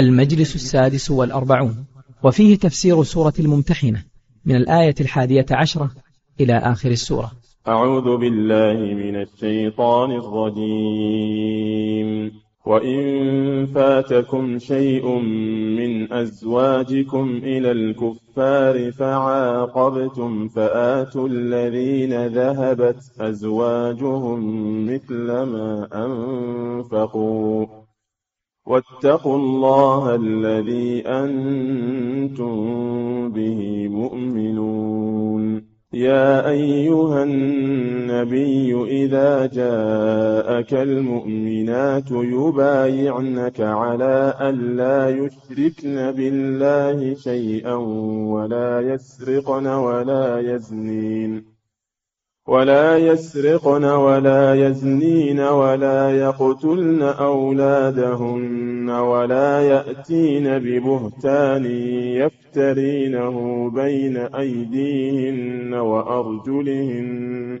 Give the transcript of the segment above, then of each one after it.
المجلس السادس والأربعون وفيه تفسير سورة الممتحنة من الآية الحادية عشرة إلى آخر السورة. أعوذ بالله من الشيطان الرجيم. وإن فاتكم شيء من أزواجكم إلى الكفار فعاقبتم فآتوا الذين ذهبت أزواجهم مثل ما أنفقوا. واتقوا الله الذي أنتم به مؤمنون. يا أيها النبي إذا جاءك المؤمنات يبايعنك على أن لا يشركن بالله شيئا ولا يسرقن ولا يزنين. ولا يسرقن ولا يزنين ولا يقتلن أولادهن ولا يأتين ببهتان يفترينه بين أيديهن وأرجلهن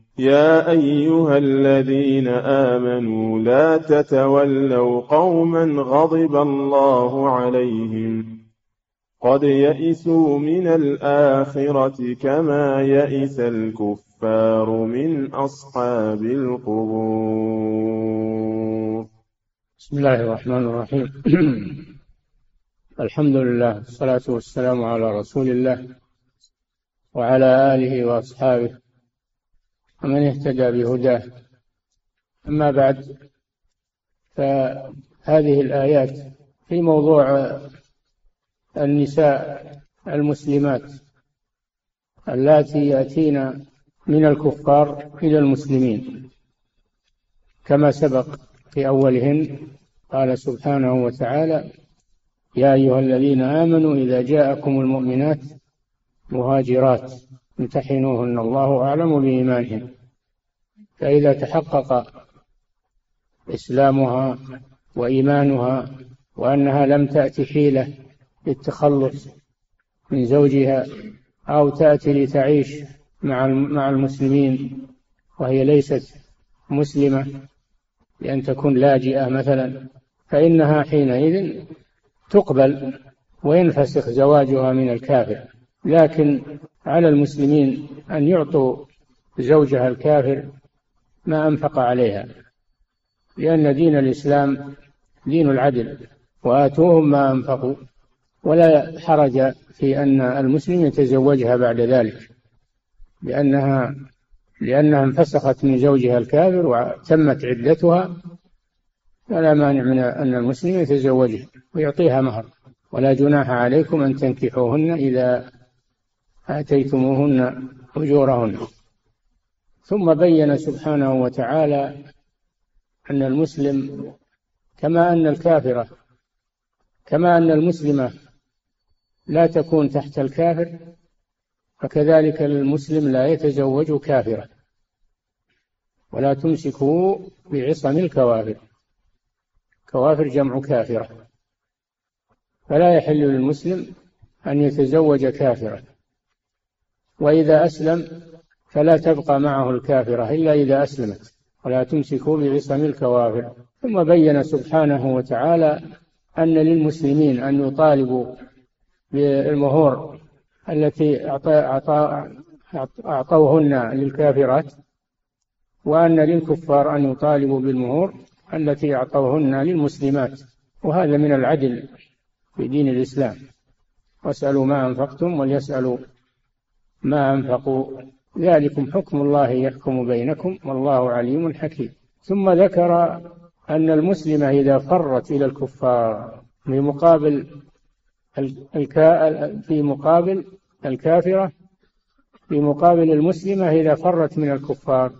يا أيها الذين آمنوا لا تتولوا قوما غضب الله عليهم قد يئسوا من الآخرة كما يئس الكفار من أصحاب القبور. بسم الله الرحمن الرحيم. الحمد لله والصلاة والسلام على رسول الله وعلى آله وأصحابه ومن اهتدى بهداه. أما بعد فهذه الآيات في موضوع النساء المسلمات اللاتي يأتين من الكفار إلى المسلمين. كما سبق في أولهن قال سبحانه وتعالى يا أيها الذين آمنوا إذا جاءكم المؤمنات مهاجرات. امتحنوهن. الله أعلم بإيمانهن. فإذا تحقق إسلامها وإيمانها وأنها لم تأتي حيلة للتخلص من زوجها أو تأتي لتعيش مع مع المسلمين وهي ليست مسلمة بأن تكون لاجئة مثلا فإنها حينئذ تقبل وينفسخ زواجها من الكافر. لكن على المسلمين أن يعطوا زوجها الكافر ما أنفق عليها لأن دين الإسلام دين العدل وآتوهم ما أنفقوا ولا حرج في أن المسلم يتزوجها بعد ذلك لأنها لأنها انفسخت من زوجها الكافر وتمت عدتها فلا مانع من أن المسلم يتزوجها ويعطيها مهر ولا جناح عليكم أن تنكحوهن إذا آتيتموهن أجورهن. ثم بين سبحانه وتعالى أن المسلم كما أن الكافرة كما أن المسلمة لا تكون تحت الكافر فكذلك المسلم لا يتزوج كافرا. ولا تمسكوا بعصم الكوافر. كوافر جمع كافرة. فلا يحل للمسلم أن يتزوج كافرا. وإذا أسلم فلا تبقى معه الكافرة إلا إذا أسلمت ولا تمسكوا بعصم الكوافر. ثم بين سبحانه وتعالى أن للمسلمين أن يطالبوا بالمهور التي أعطوهن للكافرات وأن للكفار أن يطالبوا بالمهور التي أعطوهن للمسلمات. وهذا من العدل في دين الإسلام. واسألوا ما أنفقتم وليسألوا ما أنفقوا. ذلكم حكم الله يحكم بينكم والله عليم حكيم. ثم ذكر أن المسلمة إذا فرت إلى الكفار في مقابل في مقابل الكافرة في مقابل المسلمة إذا فرت من الكفار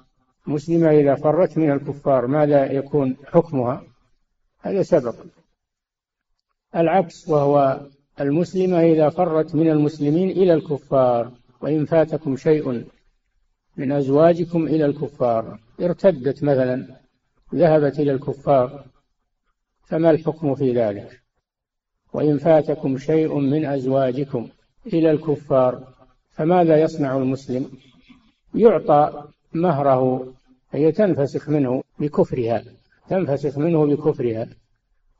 مسلمة إذا فرت من الكفار ماذا يكون حكمها؟ هذا سبق. العكس وهو المسلمة إذا فرت من المسلمين إلى الكفار. وإن فاتكم شيء من أزواجكم إلى الكفار ارتدت مثلا ذهبت إلى الكفار فما الحكم في ذلك؟ وإن فاتكم شيء من أزواجكم إلى الكفار فماذا يصنع المسلم؟ يعطى مهره هي تنفسخ منه بكفرها تنفسخ منه بكفرها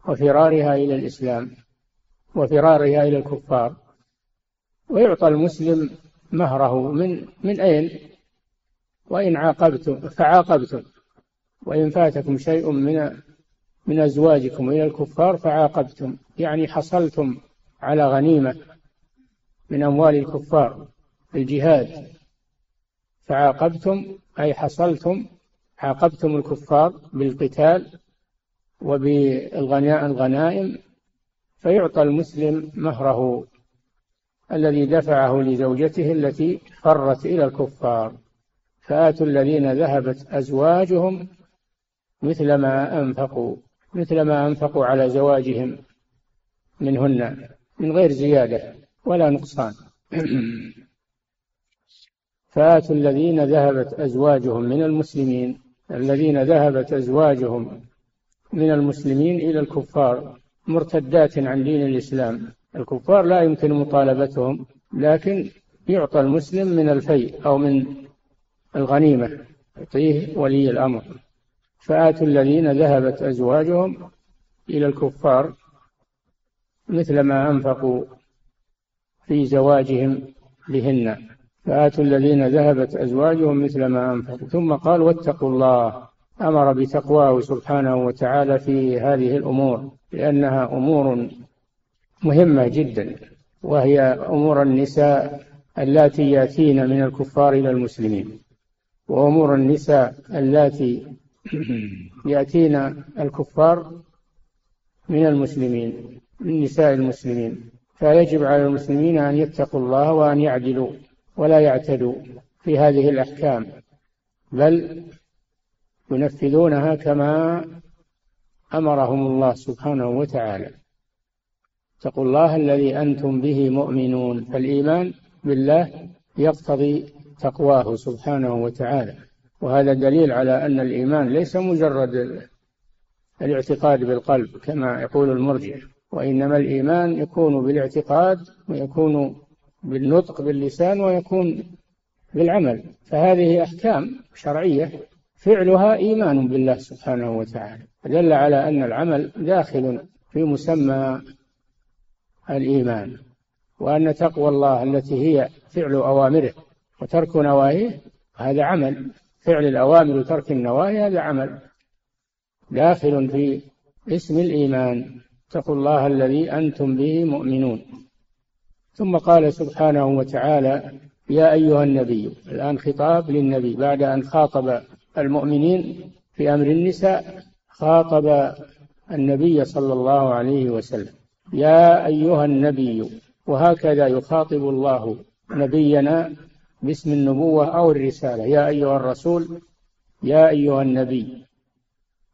وفرارها إلى الإسلام وفرارها إلى الكفار. ويعطى المسلم مهره من من أين؟ وإن عاقبتم فعاقبتم. وإن فاتكم شيء من من أزواجكم إلى الكفار فعاقبتم. يعني حصلتم على غنيمة من أموال الكفار الجهاد. فعاقبتم أي حصلتم عاقبتم الكفار بالقتال وبالغنائم فيعطى المسلم مهره. الذي دفعه لزوجته التي فرت إلى الكفار. فآتوا الذين ذهبت أزواجهم مثل ما أنفقوا مثل ما أنفقوا على زواجهم منهن من غير زيادة ولا نقصان. فآتوا الذين ذهبت أزواجهم من المسلمين الذين ذهبت أزواجهم من المسلمين إلى الكفار مرتدات عن دين الإسلام. الكفار لا يمكن مطالبتهم لكن يعطى المسلم من الفيء أو من الغنيمة يعطيه ولي الأمر. فآتوا الذين ذهبت أزواجهم إلى الكفار مثل ما أنفقوا في زواجهم بهن. فآتوا الذين ذهبت أزواجهم مثل ما أنفقوا. ثم قال واتقوا الله. أمر بتقواه سبحانه وتعالى في هذه الأمور لأنها أمور مهمة جدا وهي أمور النساء اللاتي يأتين من الكفار إلى المسلمين وأمور النساء اللاتي يأتين الكفار من المسلمين من نساء المسلمين. فيجب على المسلمين أن يتقوا الله وأن يعدلوا ولا يعتدوا في هذه الأحكام بل ينفذونها كما أمرهم الله سبحانه وتعالى. اتقوا الله الذي أنتم به مؤمنون فالإيمان بالله يقتضي تقواه سبحانه وتعالى. وهذا دليل على أن الإيمان ليس مجرد الاعتقاد بالقلب كما يقول المرجع. وإنما الإيمان يكون بالاعتقاد ويكون بالنطق باللسان ويكون بالعمل. فهذه أحكام شرعية فعلها إيمان بالله سبحانه وتعالى. دل على أن العمل داخل في مسمى الإيمان وأن تقوى الله التي هي فعل أوامره وترك نواهيه هذا عمل. فعل الأوامر وترك النواهي هذا عمل. داخل في اسم الإيمان. اتقوا الله الذي أنتم به مؤمنون. ثم قال سبحانه وتعالى يا أيها النبي الآن خطاب للنبي. بعد أن خاطب المؤمنين في أمر النساء خاطب النبي صلى الله عليه وسلم. يا أيها النبي وهكذا يخاطب الله نبينا باسم النبوة أو الرسالة. يا أيها الرسول يا أيها النبي.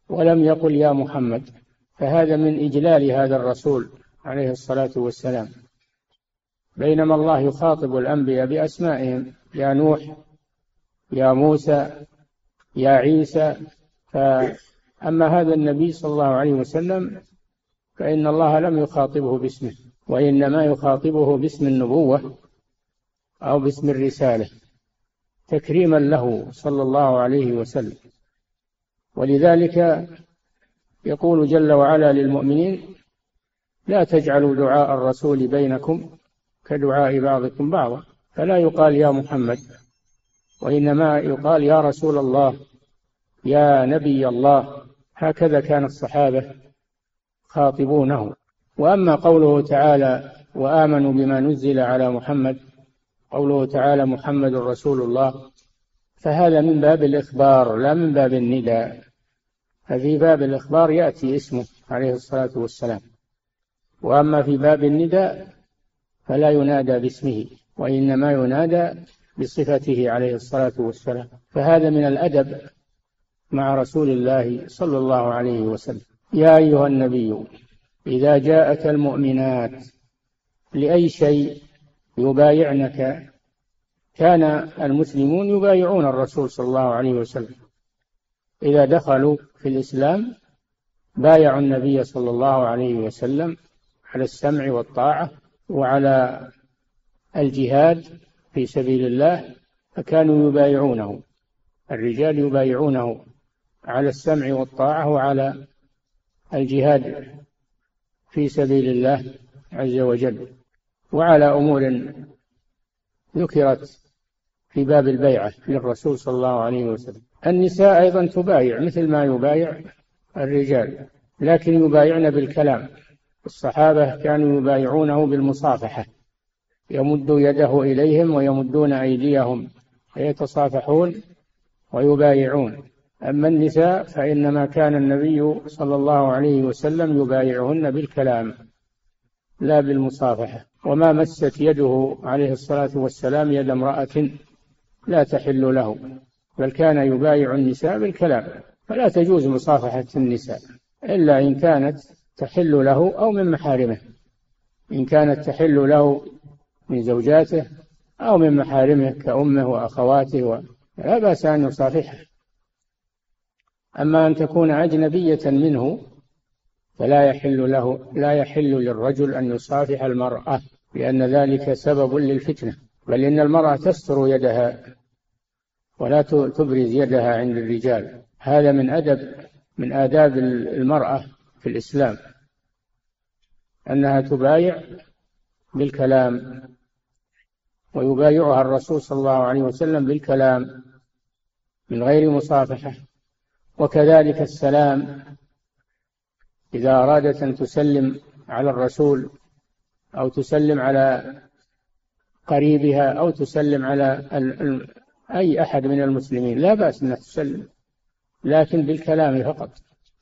ولم يقل يا محمد. فهذا من إجلال هذا الرسول عليه الصلاة والسلام. بينما الله يخاطب الأنبياء بأسمائهم. يا نوح يا موسى يا عيسى. فأما هذا النبي صلى الله عليه وسلم فإن الله لم يخاطبه باسمه وإنما يخاطبه باسم النبوة أو باسم الرسالة تكريما له صلى الله عليه وسلم. ولذلك يقول جل وعلا للمؤمنين لا تجعلوا دعاء الرسول بينكم كدعاء بعضكم بعضا. فلا يقال يا محمد وإنما يقال يا رسول الله يا نبي الله. هكذا كان الصحابة خاطبونه. وأما قوله تعالى وآمنوا بما نزل على محمد قوله تعالى محمد رسول الله فهذا من باب الإخبار لا من باب النداء. ففي باب الإخبار يأتي اسمه عليه الصلاة والسلام. وأما في باب النداء فلا ينادى باسمه وإنما ينادى بصفته عليه الصلاة والسلام. فهذا من الأدب مع رسول الله صلى الله عليه وسلم. يا أيها النبي إذا جاءك المؤمنات لأي شيء يبايعنك كان المسلمون يبايعون الرسول صلى الله عليه وسلم. إذا دخلوا في الإسلام بايعوا النبي صلى الله عليه وسلم على السمع والطاعة وعلى الجهاد في سبيل الله فكانوا يبايعونه. الرجال يبايعونه على السمع والطاعة وعلى الجهاد في سبيل الله عز وجل وعلى أمور ذكرت في باب البيعة للرسول صلى الله عليه وسلم. النساء أيضا تبايع مثل ما يبايع الرجال لكن يبايعن بالكلام. الصحابة كانوا يبايعونه بالمصافحة. يمد يده إليهم ويمدون أيديهم فيتصافحون ويبايعون. أما النساء فإنما كان النبي صلى الله عليه وسلم يبايعهن بالكلام لا بالمصافحة. وما مست يده عليه الصلاة والسلام يد امرأة لا تحل له بل كان يبايع النساء بالكلام. فلا تجوز مصافحة النساء إلا إن كانت تحل له أو من محارمه. إن كانت تحل له من زوجاته أو من محارمه كأمه وأخواته. لا بأس أن يصافحها أما أن تكون أجنبية منه فلا يحل له لا يحل للرجل أن يصافح المرأة لأن ذلك سبب للفتنة. بل إن المرأة تستر يدها ولا تبرز يدها عند الرجال. هذا من أدب من آداب المرأة في الإسلام. أنها تبايع بالكلام ويبايعها الرسول صلى الله عليه وسلم بالكلام من غير مصافحة. وكذلك السلام إذا أرادت أن تسلم على الرسول أو تسلم على قريبها أو تسلم على أي أحد من المسلمين لا بأس أنها تسلم لكن بالكلام فقط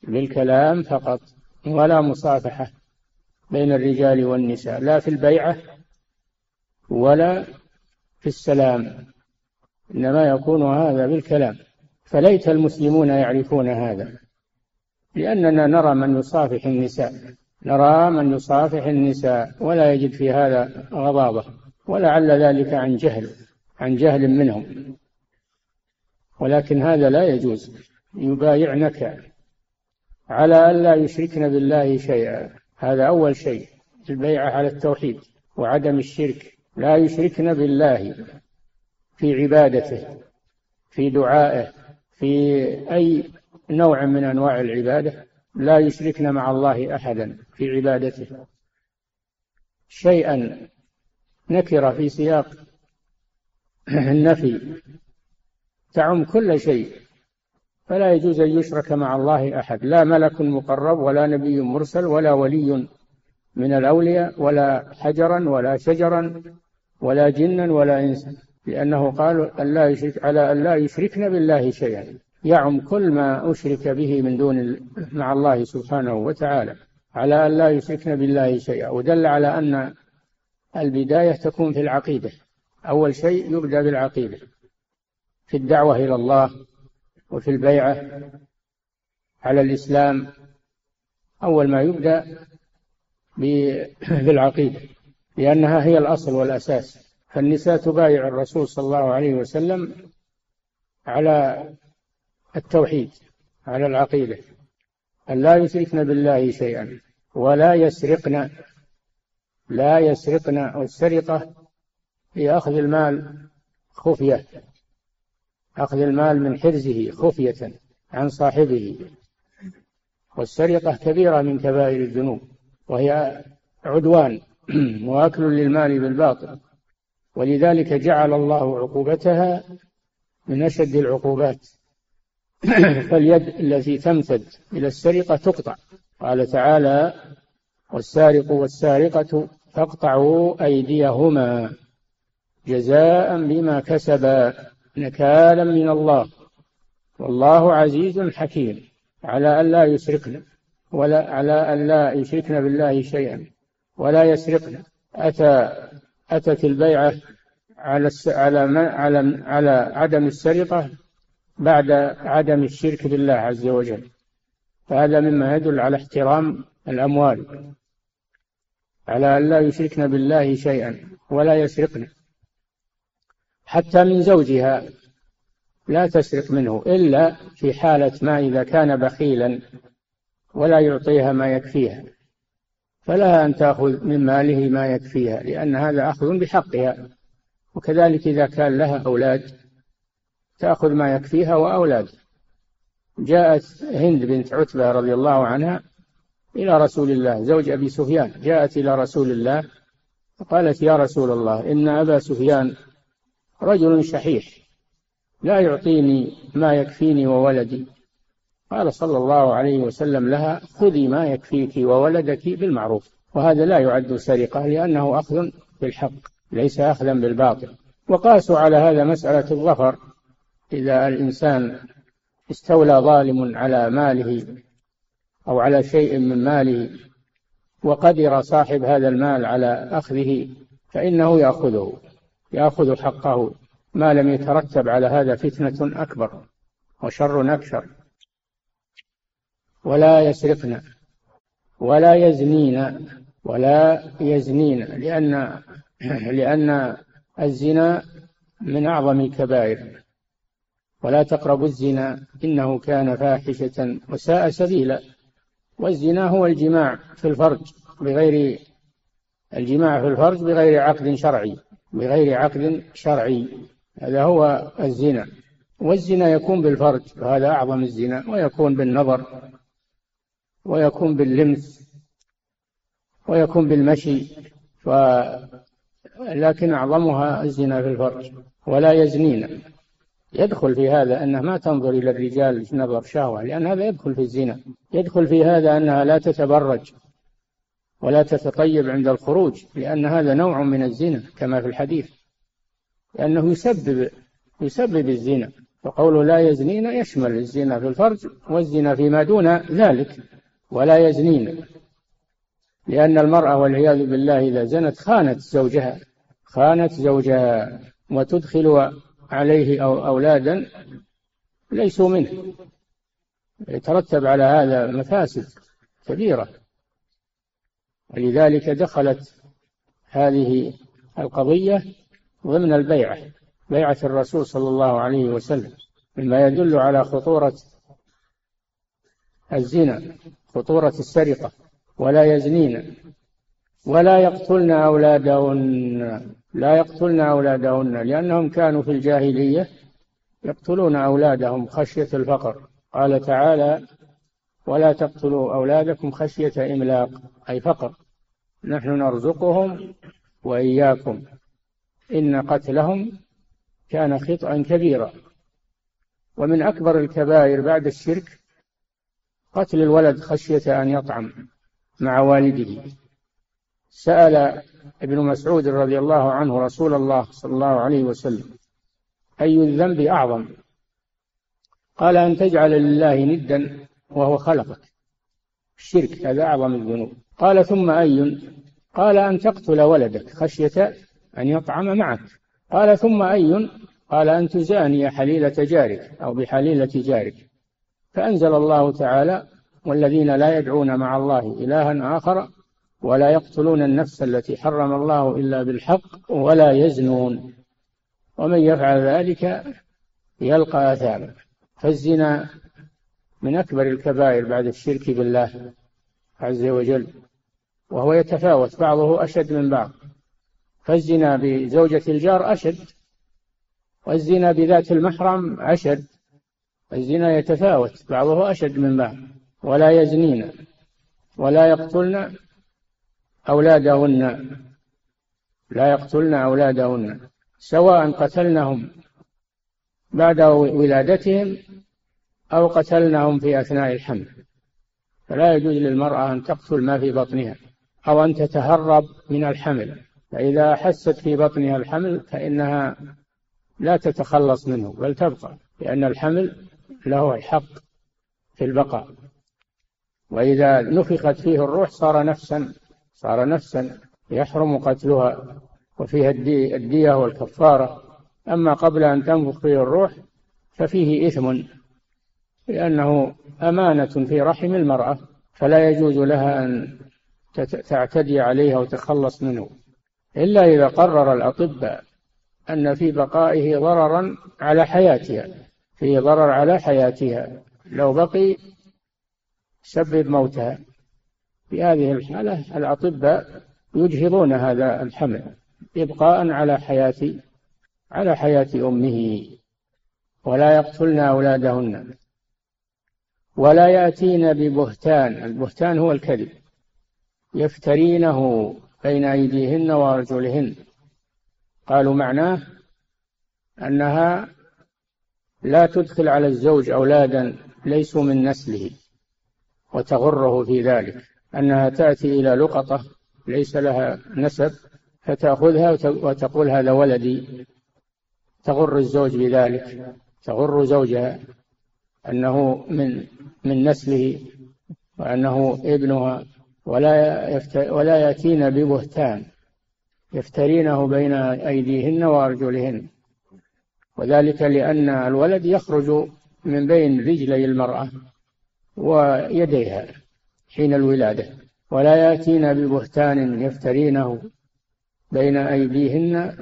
بالكلام فقط ولا مصافحة بين الرجال والنساء لا في البيعة ولا في السلام إنما يكون هذا بالكلام. فليت المسلمون يعرفون هذا لأننا نرى من يصافح النساء نرى من يصافح النساء ولا يجد في هذا غضاضة ولعل ذلك عن جهل عن جهل منهم. ولكن هذا لا يجوز يبايعنك على ألا يشركن بالله شيئا. هذا أول شيء البيعة على التوحيد وعدم الشرك. لا يشركن بالله في عبادته في دعائه في أي نوع من أنواع العبادة لا يشركن مع الله أحدا في عبادته. شيئا نكر في سياق النفي تعم كل شيء فلا يجوز أن يشرك مع الله أحد. لا ملك مقرب ولا نبي مرسل ولا ولي من الأولياء ولا حجرا ولا شجرا ولا جنا ولا إنسا. لأنه قالوا أن لا يشرك على أن لا يشركن بالله شيئا. يعم كل ما أشرك به من دون مع الله سبحانه وتعالى. على أن لا يشركن بالله شيئا. ودل على أن البداية تكون في العقيدة. أول شيء يبدأ بالعقيدة. في الدعوة إلى الله وفي البيعة على الإسلام. أول ما يبدأ بالعقيدة لأنها هي الأصل والأساس. فالنساء تبايع الرسول صلى الله عليه وسلم على التوحيد على العقيدة. أن لا يشركن بالله شيئا ولا يسرقن لا يسرقن والسرقة هي أخذ المال خفية أخذ المال من حرزه خفية عن صاحبه. والسرقة كبيرة من كبائر الذنوب وهي عدوان وأكل للمال بالباطل. ولذلك جعل الله عقوبتها من أشد العقوبات. فاليد التي تمتد إلى السرقة تقطع. قال تعالى والسارق والسارقة فاقطعوا أيديهما جزاء بما كسبا نكالا من الله. والله عزيز حكيم. على أن لا يسرقن ولا على أن لا يشركن بالله شيئا ولا يسرقن أتى أتت البيعة على على على على عدم السرقة بعد عدم الشرك بالله عز وجل. فهذا مما يدل على احترام الأموال على أن لا يشركن بالله شيئا ولا يسرقن. حتى من زوجها لا تسرق منه إلا في حالة ما إذا كان بخيلا ولا يعطيها ما يكفيها. فلها أن تأخذ من ماله ما يكفيها لأن هذا أخذ بحقها. وكذلك إذا كان لها أولاد تأخذ ما يكفيها وأولاد. جاءت هند بنت عتبة رضي الله عنها إلى رسول الله زوج أبي سفيان. جاءت إلى رسول الله فقالت يا رسول الله إن أبا سفيان رجل شحيح لا يعطيني ما يكفيني وولدي. قال صلى الله عليه وسلم لها خذي ما يكفيك وولدك بالمعروف. وهذا لا يعد سرقة لأنه أخذ بالحق ليس أخذا بالباطل. وقاسوا على هذا مسألة الظفر. إذا الإنسان استولى ظالم على ماله أو على شيء من ماله وقدر صاحب هذا المال على أخذه فإنه يأخذه يأخذ حقه ما لم يترتب على هذا فتنة أكبر وشر أكثر. ولا يسرقن ولا يزنين ولا يزنين لأن لأن الزنا من أعظم الكبائر. ولا تقربوا الزنا إنه كان فاحشة وساء سبيلا. والزنا هو الجماع في الفرج بغير الجماع في الفرج بغير عقد شرعي بغير عقد شرعي. هذا هو الزنا. والزنا يكون بالفرج وهذا أعظم الزنا ويكون بالنظر. ويكون باللمس ويكون بالمشي ف لكن أعظمها الزنا في الفرج ولا يزنين. يدخل في هذا أنها ما تنظر إلى الرجال نظر شهوة لأن هذا يدخل في الزنا. يدخل في هذا أنها لا تتبرج ولا تتطيب عند الخروج لأن هذا نوع من الزنا كما في الحديث. لأنه يسبب يسبب الزنا وقوله لا يزنين يشمل الزنا في الفرج والزنا فيما دون ذلك. ولا يزنين لأن المرأة والعياذ بالله إذا زنت خانت زوجها خانت زوجها وتدخل عليه أو أولادا ليسوا منه. يترتب على هذا مفاسد كبيرة. ولذلك دخلت هذه القضية ضمن البيعة بيعة الرسول صلى الله عليه وسلم مما يدل على خطورة الزنا. خطورة السرقة ولا يزنين ولا يقتلن أولادهن لا يقتلن أولادهن لأنهم كانوا في الجاهلية يقتلون أولادهم خشية الفقر. قال تعالى ولا تقتلوا أولادكم خشية إملاق أي فقر. نحن نرزقهم وإياكم إن قتلهم كان خطأ كبيرا. ومن أكبر الكبائر بعد الشرك قتل الولد خشية أن يطعم مع والده. سأل ابن مسعود رضي الله عنه رسول الله صلى الله عليه وسلم أي الذنب أعظم؟ قال أن تجعل لله ندا وهو خلقك. الشرك هذا أعظم الذنوب. قال ثم أي؟ قال أن تقتل ولدك خشية أن يطعم معك. قال ثم أي؟ قال أن تزاني حليلة جارك أو بحليلة جارك. فأنزل الله تعالى والذين لا يدعون مع الله إلها آخر ولا يقتلون النفس التي حرم الله إلا بالحق ولا يزنون. ومن يفعل ذلك يلقى أثاما فالزنا من أكبر الكبائر بعد الشرك بالله عز وجل وهو يتفاوت بعضه أشد من بعض. فالزنا بزوجة الجار أشد والزنا بذات المحرم أشد. الزنا يتفاوت بعضه أشد من بعض ولا يزنين ولا يقتلن أولادهن لا يقتلن أولادهن سواء قتلنهم بعد ولادتهم أو قتلنهم في أثناء الحمل. فلا يجوز للمرأة أن تقتل ما في بطنها أو أن تتهرب من الحمل. فإذا أحست في بطنها الحمل فإنها لا تتخلص منه بل تبقى لأن الحمل له الحق في البقاء. وإذا نفخت فيه الروح صار نفسا صار نفسا يحرم قتلها وفيها الدية والكفارة. أما قبل أن تنفخ فيه الروح ففيه إثم لأنه أمانة في رحم المرأة فلا يجوز لها أن تعتدي عليها وتخلص منه. إلا إذا قرر الأطباء أن في بقائه ضررا على حياتها. فيه ضرر على حياتها. لو بقي سبب موتها. في هذه الحالة الأطباء يجهضون هذا الحمل إبقاء على حياة على حياة أمه. ولا يقتلن أولادهن. ولا يأتين ببهتان. البهتان هو الكذب. يفترينه بين أيديهن وأرجلهن. قالوا معناه أنها لا تدخل على الزوج أولادا ليسوا من نسله وتغره في ذلك. أنها تأتي إلى لقطة ليس لها نسب فتأخذها وتقول هذا ولدي. تغر الزوج بذلك تغر زوجها أنه من من نسله وأنه ابنها ولا ولا يأتين ببهتان يفترينه بين أيديهن وأرجلهن. وذلك لأن الولد يخرج من بين رجلي المرأة ويديها حين الولادة ولا يأتين ببهتان يفترينه بين أيديهن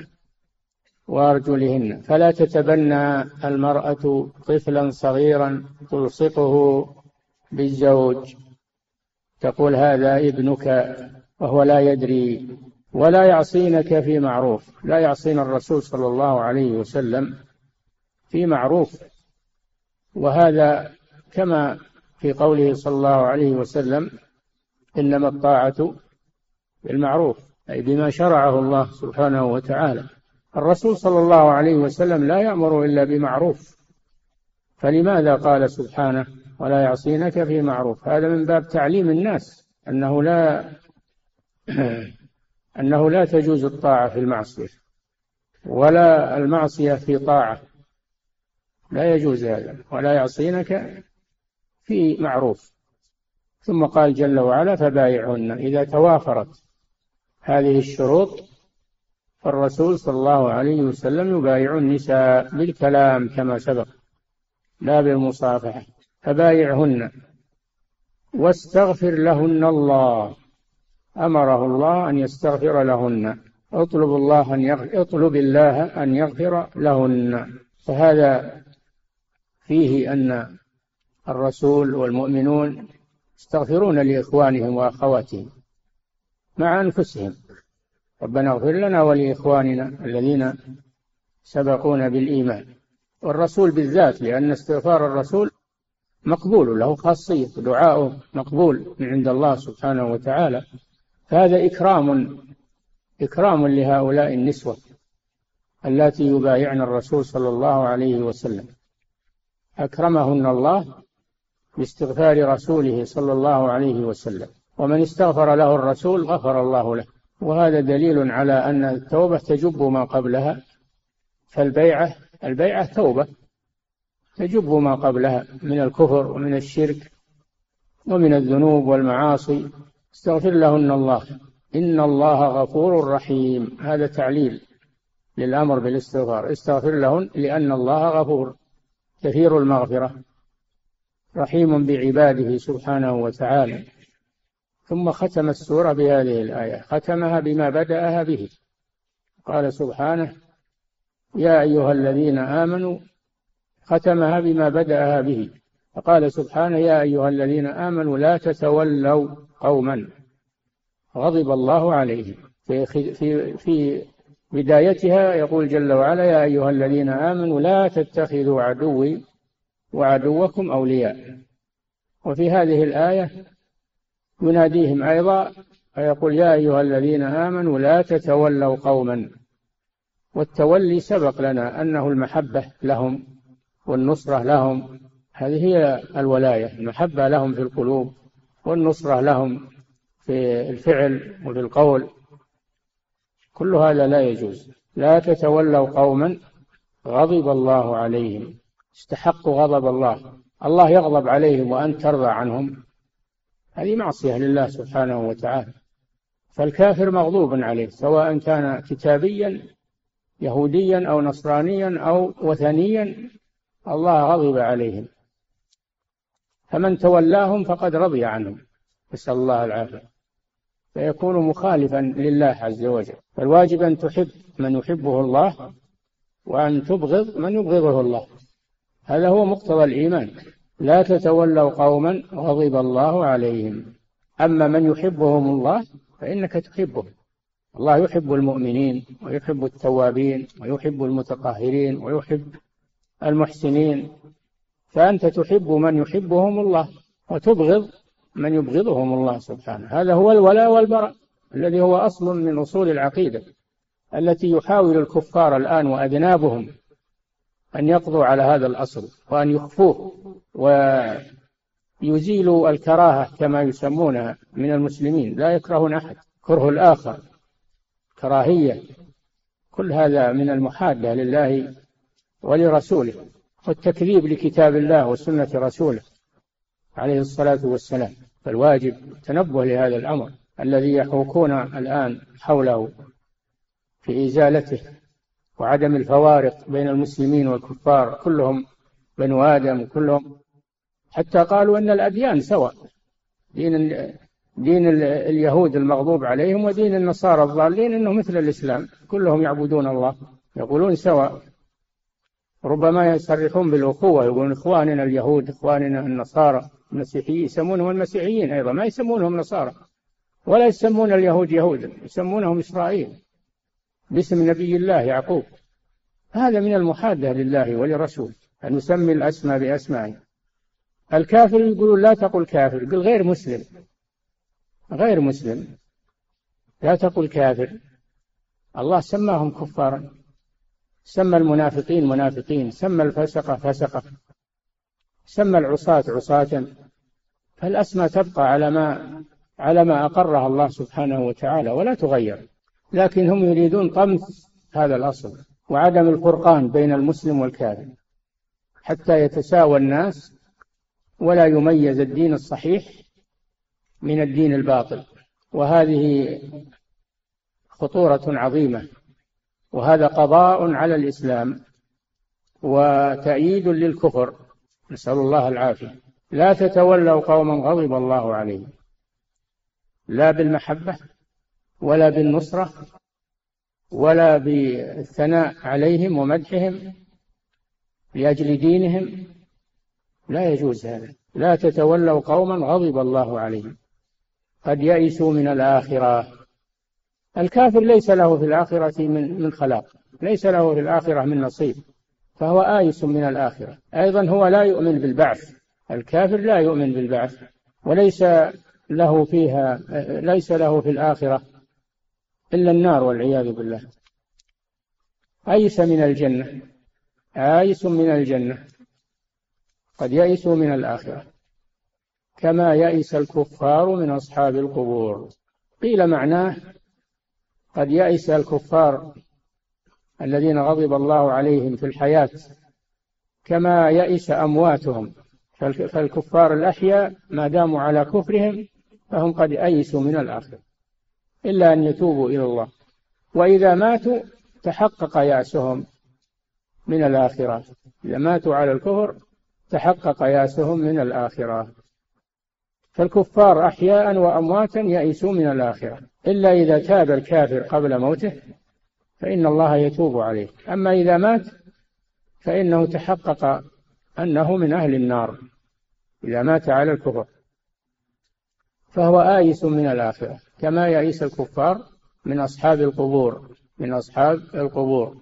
وأرجلهن. فلا تتبنى المرأة طفلا صغيرا تلصقه بالزوج. تقول هذا ابنك وهو لا يدري ولا يعصينك في معروف لا يعصين الرسول صلى الله عليه وسلم. في معروف. وهذا كما في قوله صلى الله عليه وسلم إنما الطاعة بالمعروف أي بما شرعه الله سبحانه وتعالى. الرسول صلى الله عليه وسلم لا يأمر إلا بمعروف. فلماذا قال سبحانه ولا يعصينك في معروف؟ هذا من باب تعليم الناس أنه لا أنه لا تجوز الطاعة في المعصية ولا المعصية في طاعة. لا يجوز هذا ولا يعصينك في معروف. ثم قال جل وعلا فبايعهن إذا توافرت هذه الشروط فالرسول صلى الله عليه وسلم يبايع النساء بالكلام كما سبق لا بالمصافحة. فبايعهن واستغفر لهن الله. أمره الله أن يستغفر لهن. اطلب الله أن يغفر اطلب الله أن يغفر لهن. فهذا فيه أن الرسول والمؤمنون يستغفرون لإخوانهم وأخواتهم مع أنفسهم. ربنا اغفر لنا ولإخواننا الذين سبقونا بالإيمان. والرسول بالذات لأن استغفار الرسول مقبول له خاصية دعاؤه مقبول من عند الله سبحانه وتعالى. فهذا إكرام إكرام لهؤلاء النسوة اللاتي يبايعن الرسول صلى الله عليه وسلم. أكرمهن الله باستغفار رسوله صلى الله عليه وسلم ومن استغفر له الرسول غفر الله له. وهذا دليل على أن التوبة تجب ما قبلها فالبيعة البيعة توبة تجب ما قبلها من الكفر ومن الشرك ومن الذنوب والمعاصي. استغفر لهن الله إن الله غفور رحيم. هذا تعليل للأمر بالاستغفار. استغفر لهن لأن الله غفور. كثير المغفرة رحيم بعباده سبحانه وتعالى. ثم ختم السورة بهذه الآية ختمها بما بدأها به. قال سبحانه يا أيها الذين آمنوا ختمها بما بدأها به. فقال سبحانه يا أيها الذين آمنوا لا تتولوا قوما غضب الله عليهم. في, في, في بدايتها يقول جل وعلا يا أيها الذين آمنوا لا تتخذوا عدوي وعدوكم أولياء. وفي هذه الآية يناديهم أيضا فيقول يا أيها الذين آمنوا لا تتولوا قوما. والتولي سبق لنا أنه المحبة لهم والنصرة لهم. هذه هي الولاية المحبة لهم في القلوب والنصرة لهم في الفعل وفي القول. كل هذا لا يجوز. لا تتولوا قوما غضب الله عليهم. استحقوا غضب الله. الله يغضب عليهم وأن ترضى عنهم. هذه معصية لله سبحانه وتعالى. فالكافر مغضوب عليه سواء كان كتابيا يهوديا أو نصرانيا أو وثنيا الله غضب عليهم. فمن تولاهم فقد رضي عنهم. نسأل الله العافية. فيكون مخالفا لله عز وجل. فالواجب أن تحب من يحبه الله وأن تبغض من يبغضه الله. هذا هو مقتضى الإيمان. لا تتولوا قوما غضب الله عليهم. أما من يحبهم الله فإنك تحبه. الله يحب المؤمنين ويحب التوابين ويحب المتطهرين ويحب المحسنين. فأنت تحب من يحبهم الله وتبغض من يبغضهم الله سبحانه. هذا هو الولاء والبراء الذي هو أصل من أصول العقيدة التي يحاول الكفار الآن وأذنابهم أن يقضوا على هذا الأصل وأن يخفوه ويزيلوا الكراهة كما يسمونها من المسلمين. لا يكرهون أحد. كره الآخر كراهية كل هذا من المحادة لله ولرسوله والتكذيب لكتاب الله وسنة رسوله عليه الصلاة والسلام. فالواجب التنبه لهذا الأمر الذي يحوكون الآن حوله في إزالته وعدم الفوارق بين المسلمين والكفار كلهم بنو آدم كلهم حتى قالوا أن الأديان سواء دين دين اليهود المغضوب عليهم ودين النصارى الضالين إنه مثل الإسلام كلهم يعبدون الله يقولون سواء. ربما يصرحون بالاخوه يقولون إخواننا اليهود إخواننا النصارى المسيحيين يسمونهم المسيحيين أيضا ما يسمونهم نصارى ولا يسمون اليهود يهودا يسمونهم إسرائيل باسم نبي الله يعقوب. هذا من المحادة لله ولرسوله أن نسمي الأسماء باسمائه الكافر يقولون لا تقل كافر قل غير مسلم غير مسلم. لا تقل كافر. الله سماهم كفارا. سمى المنافقين منافقين سمى الفسقة فسقة سمى العصاة عصاة. فالأسماء تبقى على ما على ما أقرها الله سبحانه وتعالى ولا تغير. لكن هم يريدون طمس هذا الأصل وعدم الفرقان بين المسلم والكافر حتى يتساوى الناس ولا يميز الدين الصحيح من الدين الباطل. وهذه خطورة عظيمة. وهذا قضاء على الإسلام وتأييد للكفر. نسأل الله العافية. لا تتولوا قوما غضب الله عليهم. لا بالمحبة ولا بالنصرة ولا بالثناء عليهم ومدحهم لأجل دينهم. لا يجوز هذا. لا تتولوا قوما غضب الله عليهم. قد يئسوا من الآخرة. الكافر ليس له في الآخرة من من خلاق. ليس له في الآخرة من نصيب. فهو آيس من الآخرة. أيضا هو لا يؤمن بالبعث. الكافر لا يؤمن بالبعث وليس له فيها ليس له في الآخرة إلا النار والعياذ بالله. أيس من الجنة؟ آيس من الجنة؟ قد يئسوا من الآخرة. كما يئس الكفار من أصحاب القبور. قيل معناه قد يئس الكفار الذين غضب الله عليهم في الحياة كما يئس أمواتهم. فالكفار الأحياء ما داموا على كفرهم فهم قد أيسوا من الآخرة إلا أن يتوبوا إلى الله. وإذا ماتوا تحقق يأسهم من الآخرة إذا ماتوا على الكفر تحقق يأسهم من الآخرة. فالكفار أحياء وأمواتا يئسوا من الآخرة إلا إذا تاب الكافر قبل موته فإن الله يتوب عليه. أما إذا مات فإنه تحقق أنه من أهل النار إذا مات على الكفر. فهو آيس من الآخرة كما يئس الكفار من أصحاب القبور من أصحاب القبور.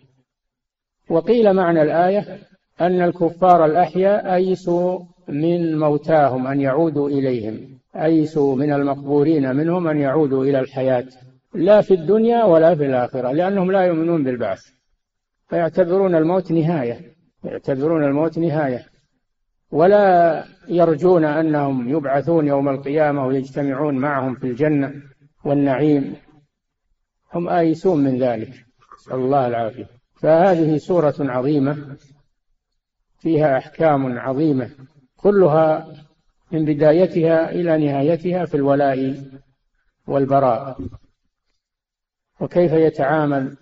وقيل معنى الآية أن الكفار الأحياء أيسوا من موتاهم أن يعودوا إليهم أيسوا من المقبورين منهم أن يعودوا إلى الحياة لا في الدنيا ولا في الآخرة لأنهم لا يؤمنون بالبعث. فيعتبرون الموت نهاية. يعتبرون الموت نهاية. ولا يرجون أنهم يبعثون يوم القيامة ويجتمعون معهم في الجنة والنعيم. هم آيسون من ذلك. نسأل الله العافية. فهذه سورة عظيمة. فيها أحكام عظيمة. كلها من بدايتها إلى نهايتها في الولاء والبراء. وكيف يتعامل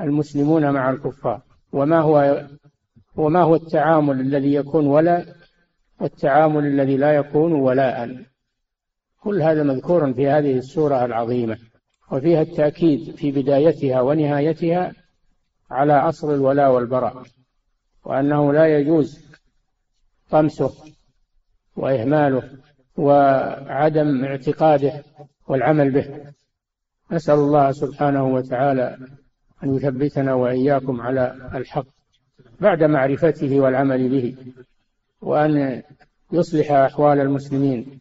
المسلمون مع الكفار؟ وما هو وما هو التعامل الذي يكون ولاء والتعامل الذي لا يكون ولاء. كل هذا مذكور في هذه السورة العظيمة وفيها التأكيد في بدايتها ونهايتها على أصل الولاء والبراء وأنه لا يجوز طمسه وإهماله وعدم اعتقاده والعمل به. نسأل الله سبحانه وتعالى أن يثبتنا وإياكم على الحق. بعد معرفته والعمل به وأن يصلح أحوال المسلمين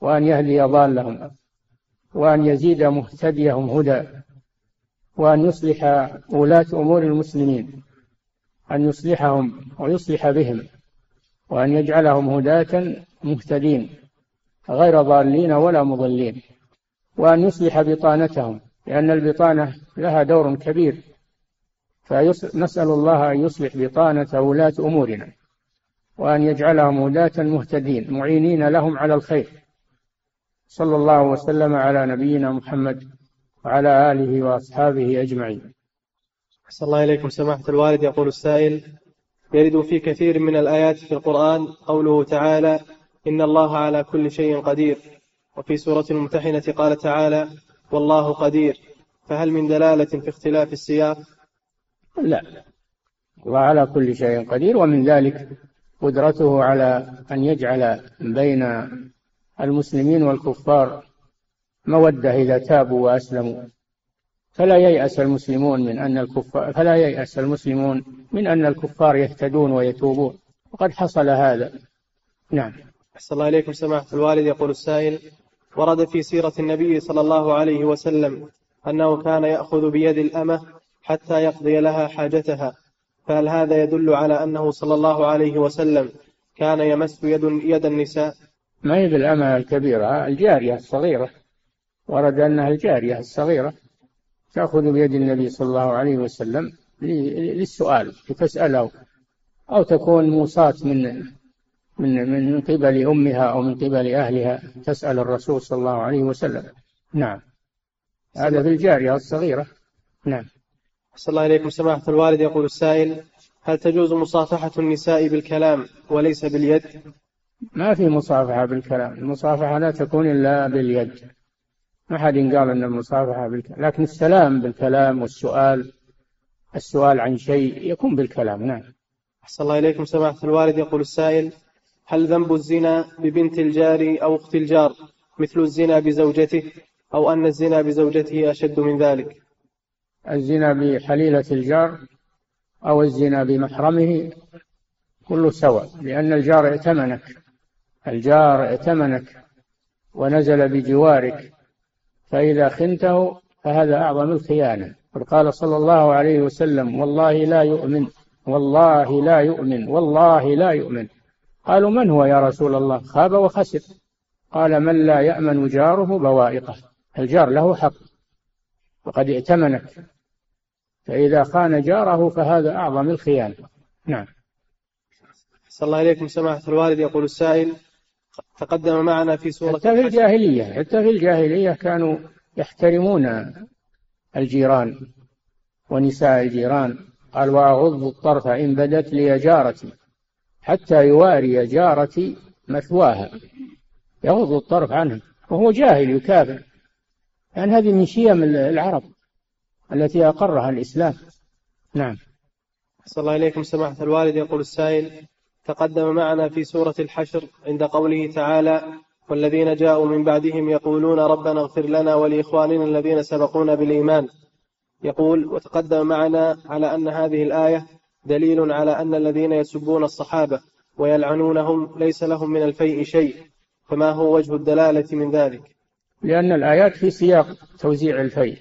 وأن يهدي ضالهم وأن يزيد مهتديهم هدى وأن يصلح ولاة أمور المسلمين أن يصلحهم ويصلح بهم وأن يجعلهم هداة مهتدين غير ضالين ولا مضلين وأن يصلح بطانتهم لأن البطانة لها دور كبير. فنسأل الله أن يصلح بطانة ولاة أمورنا وأن يجعلهم هداة مهتدين معينين لهم على الخير. صلى الله وسلم على نبينا محمد وعلى آله وأصحابه أجمعين. أحسن الله إليكم. سماحة الوالد يقول السائل يرد في كثير من الآيات في القرآن قوله تعالى إن الله على كل شيء قدير. وفي سورة الممتحنة قال تعالى والله قدير. فهل من دلالة في اختلاف السياق؟ لا. الله على كل شيء قدير ومن ذلك قدرته على أن يجعل بين المسلمين والكفار مودة إذا تابوا وأسلموا. فلا ييأس المسلمون من أن الكفار فلا ييأس المسلمون من أن الكفار يهتدون ويتوبون. وقد حصل هذا. نعم. أحسن الله إليكم. سماحة الوالد يقول السائل ورد في سيرة النبي صلى الله عليه وسلم أنه كان يأخذ بيد الأمة حتى يقضي لها حاجتها. فهل هذا يدل على أنه صلى الله عليه وسلم كان يمس يد, يد النساء؟ ما هي بالأمة الكبيرة؟ الجارية الصغيرة. ورد أنها الجارية الصغيرة تأخذ بيد النبي صلى الله عليه وسلم للسؤال لتسأله. أو تكون موصاة من من من قبل أمها أو من قبل أهلها تسأل الرسول صلى الله عليه وسلم. نعم. هذا في الجارية الصغيرة. نعم. صلى الله إليكم سماحة الوالد يقول السائل هل تجوز مصافحة النساء بالكلام وليس باليد؟ ما في مصافحة بالكلام. المصافحة لا تكون إلا باليد. ما حد قال أن المصافحة بالكلام. لكن السلام بالكلام والسؤال السؤال عن شيء يكون بالكلام نعم. أحسن الله إليكم. سماحة الوالد يقول السائل هل ذنب الزنا ببنت الجار أو أخت الجار مثل الزنا بزوجته أو أن الزنا بزوجته أشد من ذلك؟ الزنا بحليلة الجار أو الزنا بمحرمه كله سواء لأن الجار ائتمنك الجار ائتمنك ونزل بجوارك فإذا خنته فهذا أعظم الخيانة. قال صلى الله عليه وسلم والله لا يؤمن والله لا يؤمن والله لا يؤمن. قالوا من هو يا رسول الله؟ خاب وخسر. قال من لا يأمن جاره بوائقه. الجار له حق. وقد ائتمنك. فإذا خان جاره فهذا أعظم الخيانة. نعم. صلى الله إليكم سماحة الوالد. يقول السائل تقدم معنا في سورة حتى في الجاهلية حتى في الجاهلية كانوا يحترمون الجيران ونساء الجيران. قال وأغض الطرف إن بدت لي جارتي حتى يواري جارتي مثواها. يغض الطرف عنها وهو جاهل يكافر. يعني هذه من شيم العرب التي أقرها الإسلام. نعم. صلى الله إليكم سماحة الوالد. يقول السائل تقدم معنا في سورة الحشر عند قوله تعالى والذين جاءوا من بعدهم يقولون ربنا اغفر لنا ولإخواننا الذين سبقونا بالإيمان. يقول وتقدم معنا على أن هذه الآية دليل على أن الذين يسبون الصحابة ويلعنونهم ليس لهم من الفيء شيء فما هو وجه الدلالة من ذلك؟ لأن الآيات في سياق توزيع الفيء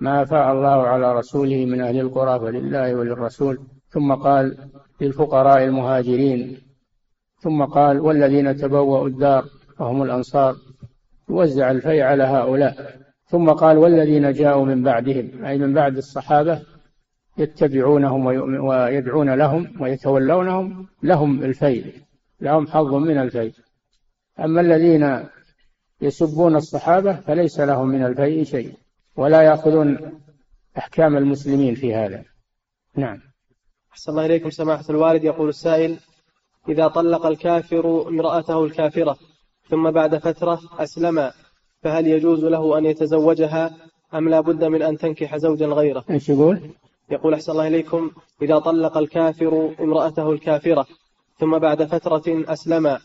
ما أفاء الله على رسوله من أهل القرى فلله وللرسول. ثم قال للفقراء المهاجرين. ثم قال والذين تبوأوا الدار وهم الأنصار. يوزع الفيء على هؤلاء. ثم قال والذين جاءوا من بعدهم. أي من بعد الصحابة يتبعونهم ويدعون لهم ويتولونهم. لهم الفيء لهم حظ من الفيء أما الذين يسبون الصحابة فليس لهم من الفيء شيء ولا يأخذون أحكام المسلمين في هذا. نعم. أحسن الله إليكم سماحة الوالد. يقول السائل إذا طلق الكافر امرأته الكافرة ثم بعد فترة أسلما فهل يجوز له أن يتزوجها أم لا بد من أن تنكح زوجا غيره؟ إيش يقول؟ يقول أحسن الله إليكم. إذا طلق الكافر امرأته الكافرة ثم بعد فترة أسلما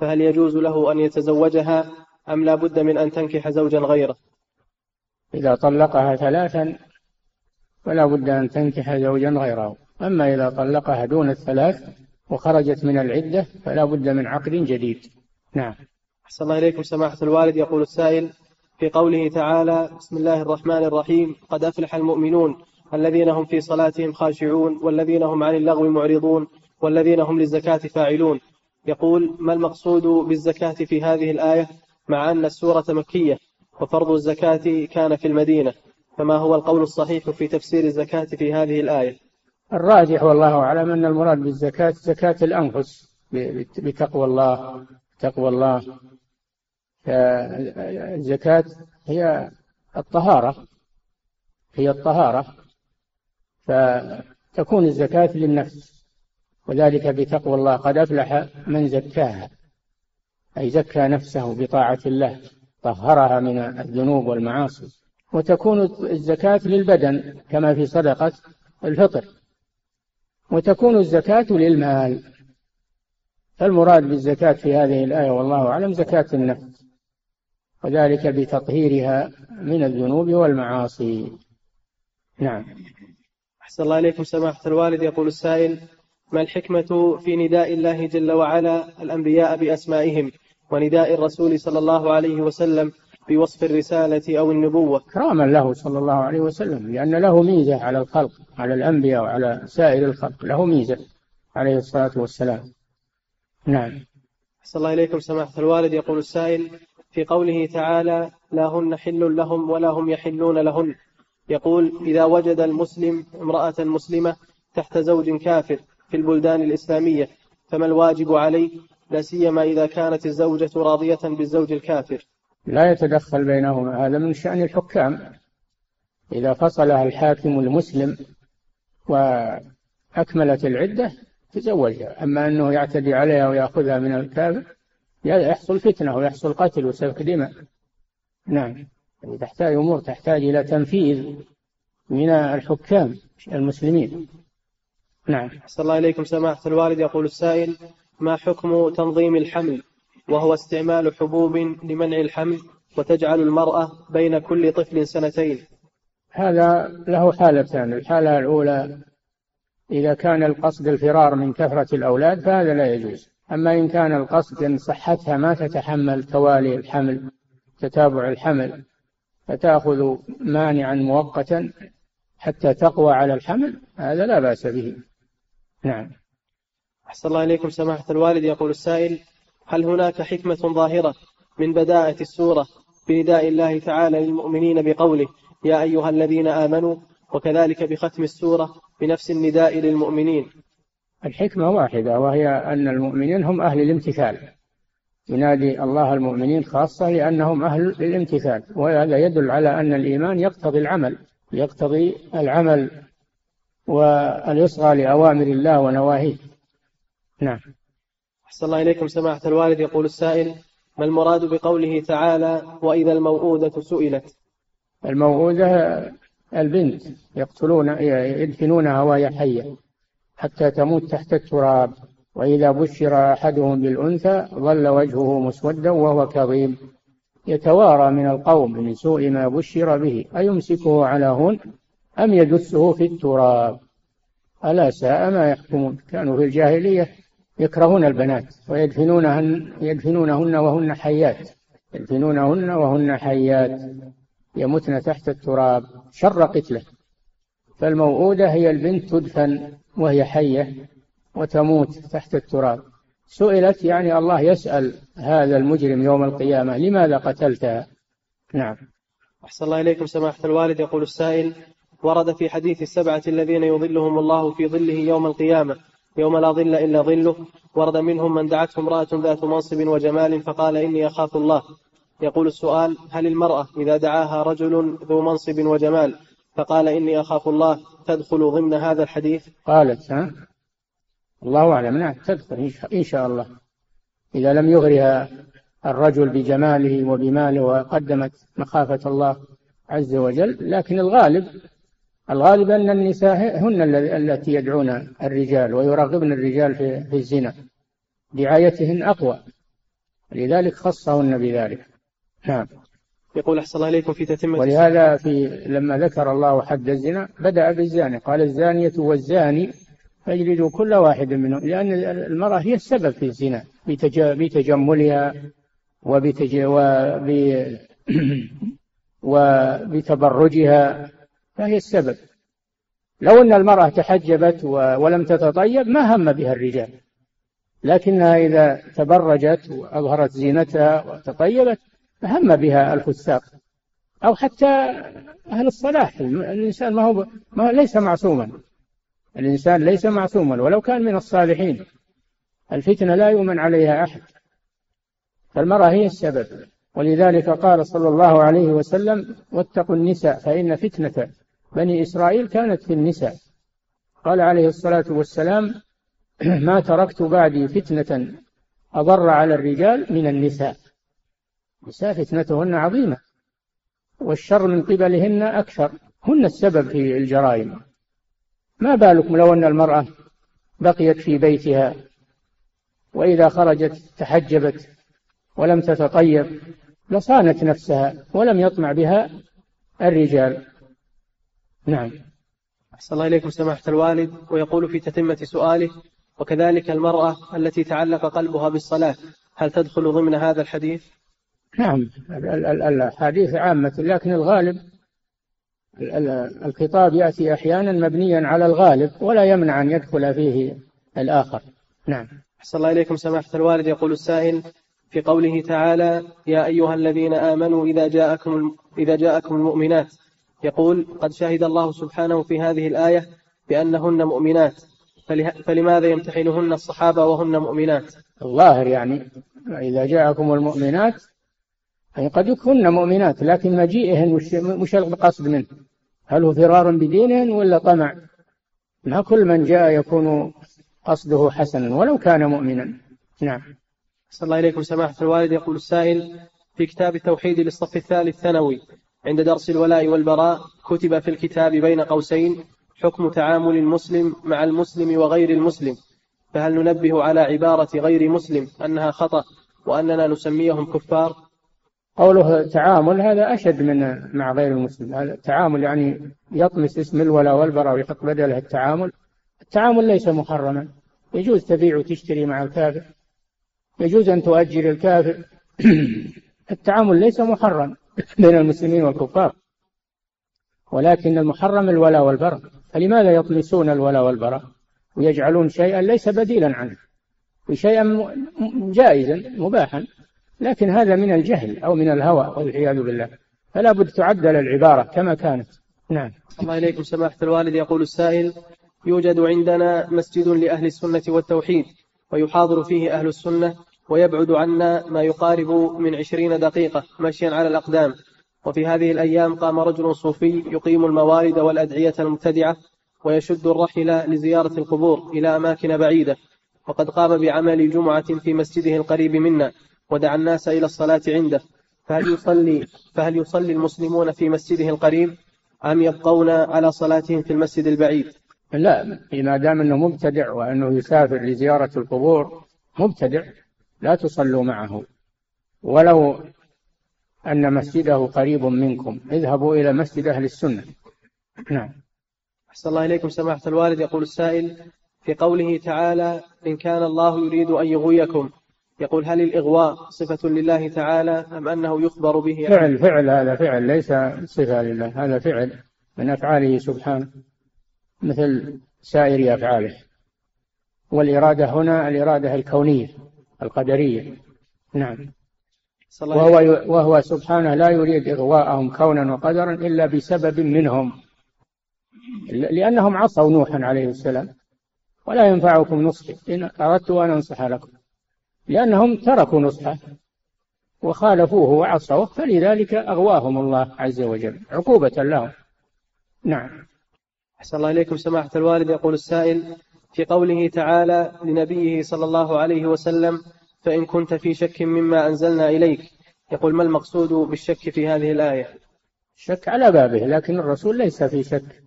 فهل يجوز له أن يتزوجها أم لا بد من أن تنكح زوجا غيره؟ إذا طلقها ثلاثا فلا بد أن تنكح زوجا غيره. أما إذا طلقها دون الثلاث وخرجت من العدة فلا بد من عقد جديد. نعم. أحسن الله إليكم سماحة الوالد. يقول السائل في قوله تعالى بسم الله الرحمن الرحيم قد أفلح المؤمنون الذين هم في صلاتهم خاشعون والذين هم عن اللغو معرضون والذين هم للزكاة فاعلون. يقول ما المقصود بالزكاة في هذه الآية؟ مع أن السورة مكية وفرض الزكاة كان في المدينة فما هو القول الصحيح في تفسير الزكاة في هذه الآية؟ الراجح والله أعلم أن المراد بالزكاة زكاة الأنفس بتقوى الله تقوى الله. فالزكاة هي الطهارة هي الطهارة. فتكون الزكاة للنفس وذلك بتقوى الله. قد أفلح من زكاها. أي زكى نفسه بطاعة الله طهرها من الذنوب والمعاصي. وتكون الزكاة للبدن كما في صدقة الفطر. وتكون الزكاة للمال. فالمراد بالزكاة في هذه الآية والله أعلم زكاة النفس. وذلك بتطهيرها من الذنوب والمعاصي. نعم. أحسن الله إليكم سماحة الوالد. يقول السائل ما الحكمة في نداء الله جل وعلا الأنبياء بأسمائهم؟ ونداء الرسول صلى الله عليه وسلم بوصف الرسالة أو النبوة. إكراما له صلى الله عليه وسلم لأن له ميزة على الخلق على الأنبياء وعلى سائر الخلق له ميزة عليه الصلاة والسلام. نعم. أحسن الله إليكم سماحة الوالد. يقول السائل في قوله تعالى لا هن حل لهم ولا هم يحلون لهن يقول إذا وجد المسلم امرأة مسلمة تحت زوج كافر في البلدان الإسلامية فما الواجب عليه لا سيما إذا كانت الزوجة راضية بالزوج الكافر. لا يتدخل بينهما هذا من شأن الحكام. إذا فصلها الحاكم المسلم وأكملت العدة تزوجها. أما أنه يعتدي عليها ويأخذها من الكافر يحصل فتنة ويحصل قتل وسفك دماء. نعم. تحتاج أمور تحتاج إلى تنفيذ من الحكام المسلمين. نعم. أحسن الله إليكم. سماحة الوالد يقول السائل ما حكم تنظيم الحمل؟ وهو استعمال حبوب لمنع الحمل وتجعل المرأة بين كل طفل سنتين. هذا له حالتان الحالة الأولى إذا كان القصد الفرار من كثرة الأولاد فهذا لا يجوز. أما إن كان القصد أن صحتها ما تتحمل توالي الحمل تتابع الحمل فتأخذ مانعا مؤقتا حتى تقوى على الحمل هذا لا بأس به. نعم. أحسن الله إليكم سماحة الوالد. يقول السائل هل هناك حكمة ظاهرة من بداءة السورة بنداء الله تعالى للمؤمنين بقوله يا أيها الذين آمنوا وكذلك بختم السورة بنفس النداء للمؤمنين؟ الحكمة واحدة وهي أن المؤمنين هم أهل الامتثال. ينادي الله المؤمنين خاصة لأنهم أهل الامتثال وهذا يدل على أن الإيمان يقتضي العمل يقتضي العمل والإصغى لأوامر الله ونواهيه. نعم. أحسن الله إليكم سماحة الوالد. يقول السائل ما المراد بقوله تعالى وإذا الموءودة سئلت؟ الموءودة البنت يقتلون يدفنونها وهي حية حتى تموت تحت التراب وإذا بشر أحدهم بالأنثى ظل وجهه مسودا وهو كظيم. يتوارى من القوم من سوء ما بشر به أيمسكه على هون أم يدسه في التراب؟ ألا ساء ما يحكمون. كانوا في الجاهلية يكرهون البنات ويدفنونهن يدفنونهن وهن حيات. يدفنونهن وهن حيات. يمتن تحت التراب. شر قتله. فالموؤودة هي البنت تدفن وهي حية وتموت تحت التراب. سئلت يعني الله يسأل هذا المجرم يوم القيامة لماذا قتلتها؟ نعم. أحسن الله إليكم سماحة الوالد. يقول السائل ورد في حديث السبعة الذين يظلهم الله في ظله يوم القيامة. يوم لا ظل إلا ظله ورد منهم من دعته امرأة ذات منصب وجمال فقال إني أخاف الله. يقول السؤال هل المرأة إذا دعاها رجل ذو منصب وجمال فقال إني أخاف الله تدخل ضمن هذا الحديث؟ قالت ها؟ الله أعلم نعم تدخل إن شاء الله. إذا لم يغرها الرجل بجماله وبماله وقدمت مخافة الله عز وجل لكن الغالب الغالب أن النساء هن التي يدعون الرجال ويرغبن الرجال في, في الزنا. دعايتهن أقوى. لذلك خصهن بذلك. نعم. يقول أحسن الله إليكم في تتمة ولهذا في لما ذكر الله حد الزنا بدأ بالزاني. قال الزانية والزاني فاجلدوا كل واحد منهم لأن المرأة هي السبب في الزنا. بتجملها وبتج... وب... وبتبرجها. فهي السبب؟ لو أن المرأة تحجبت ولم تتطيب ما هم بها الرجال؟ لكنها إذا تبرجت وأظهرت زينتها وتطيبت هم بها الفساق؟ أو حتى أهل الصلاح. الإنسان ما هو ما ليس معصوما. الإنسان ليس معصوما ولو كان من الصالحين. الفتنة لا يؤمن عليها أحد. فالمرأة هي السبب. ولذلك قال صلى الله عليه وسلم واتقوا النساء فإن فتنة بني إسرائيل كانت في النساء. قال عليه الصلاة والسلام ما تركت بعدي فتنة أضر على الرجال من النساء. النساء فتنتهن عظيمة والشر من قبلهن أكثر. هن السبب في الجرائم. ما بالكم لو أن المرأة بقيت في بيتها وإذا خرجت تحجبت ولم تتطيب لصانت نفسها ولم يطمع بها الرجال. نعم. أحسن الله إليكم سماحة الوالد ويقول في تتمة سؤاله وكذلك المرأة التي تعلق قلبها بالصلاة هل تدخل ضمن هذا الحديث؟ نعم. الحديث عامة لكن الغالب الخطاب يأتي أحيانا مبنيا على الغالب ولا يمنع أن يدخل فيه الآخر. نعم. أحسن الله إليكم سماحة الوالد يقول السائل في قوله تعالى يا أيها الذين آمنوا إذا جاءكم إذا جاءكم المؤمنات يقول قد شهد الله سبحانه في هذه الآية بأنهن مؤمنات فلماذا يمتحنهن الصحابة وهن مؤمنات؟ الظاهر يعني إذا جاءكم المؤمنات يعني قد يكون مؤمنات لكن مجيئهن مش القصد منه. هل هو فرار بدينهن ولا طمع؟ ما كل من جاء يكون قصده حسنا ولو كان مؤمنا. نعم. صلى الله إليكم. سماحة الوالد يقول السائل في كتاب التوحيد للصف الثالث ثانوي عند درس الولاء والبراء كتب في الكتاب بين قوسين حكم تعامل المسلم مع المسلم وغير المسلم. فهل ننبه على عبارة غير مسلم أنها خطأ وأننا نسميهم كفار؟ قوله تعامل هذا أشد من مع غير المسلم. التعامل يعني يطمس اسم الولاء والبراء ويحط بدله التعامل. التعامل ليس محرما. يجوز تبيع وتشتري مع الكافر. يجوز أن تؤجر الكافر. التعامل ليس محرم. بين المسلمين والكفار. ولكن المحرم الولاء والبراء فلماذا يطمسون الولاء والبراء ويجعلون شيئا ليس بديلا عنه. وشيئا جائزا مباحا. لكن هذا من الجهل أو من الهوى والعياذ بالله. فلا بد تعدل العبارة كما كانت. نعم. الله إليكم سماحة الوالد. يقول السائل يوجد عندنا مسجد لأهل السنة والتوحيد ويحاضر فيه أهل السنة ويبعد عنا ما يقارب من عشرين دقيقة مشيا على الأقدام. وفي هذه الأيام قام رجل صوفي يقيم الموارد والأدعية المبتدعة ويشد الرحل لزيارة القبور إلى أماكن بعيدة. وقد قام بعمل جمعة في مسجده القريب منا ودعا الناس إلى الصلاة عنده. فهل يصلي فهل يصلي المسلمون في مسجده القريب أم يبقون على صلاتهم في المسجد البعيد؟ لا ما دام أنه مبتدع وأنه يسافر لزيارة القبور مبتدع. لا تصلوا معه. ولو أن مسجده قريب منكم. اذهبوا إلى مسجد أهل السنة. نعم. أحسن الله إليكم سماحة الوالد. يقول السائل في قوله تعالى إن كان الله يريد أن يغويكم. يقول هل الإغواء صفة لله تعالى أم أنه يخبر به فعل فعل هذا فعل. ليس صفة لله هذا فعل من أفعاله سبحانه مثل سائر أفعاله. والإرادة هنا الإرادة الكونية. القدرية. نعم. وهو, وهو سبحانه لا يريد إغواءهم كونا وقدرا إلا بسبب منهم. لأنهم عصوا نوحا عليه السلام. ولا ينفعكم نصحي. إن أردت أن أنصح لكم. لأنهم تركوا نصحه. وخالفوه وعصوه. فلذلك أغواهم الله عز وجل. عقوبة لهم. نعم. أحسن الله إليكم. سماحة الوالد يقول السائل في قوله تعالى لنبيه صلى الله عليه وسلم فإن كنت في شك مما أنزلنا إليك. يقول ما المقصود بالشك في هذه الآية؟ الشك على بابه لكن الرسول ليس في شك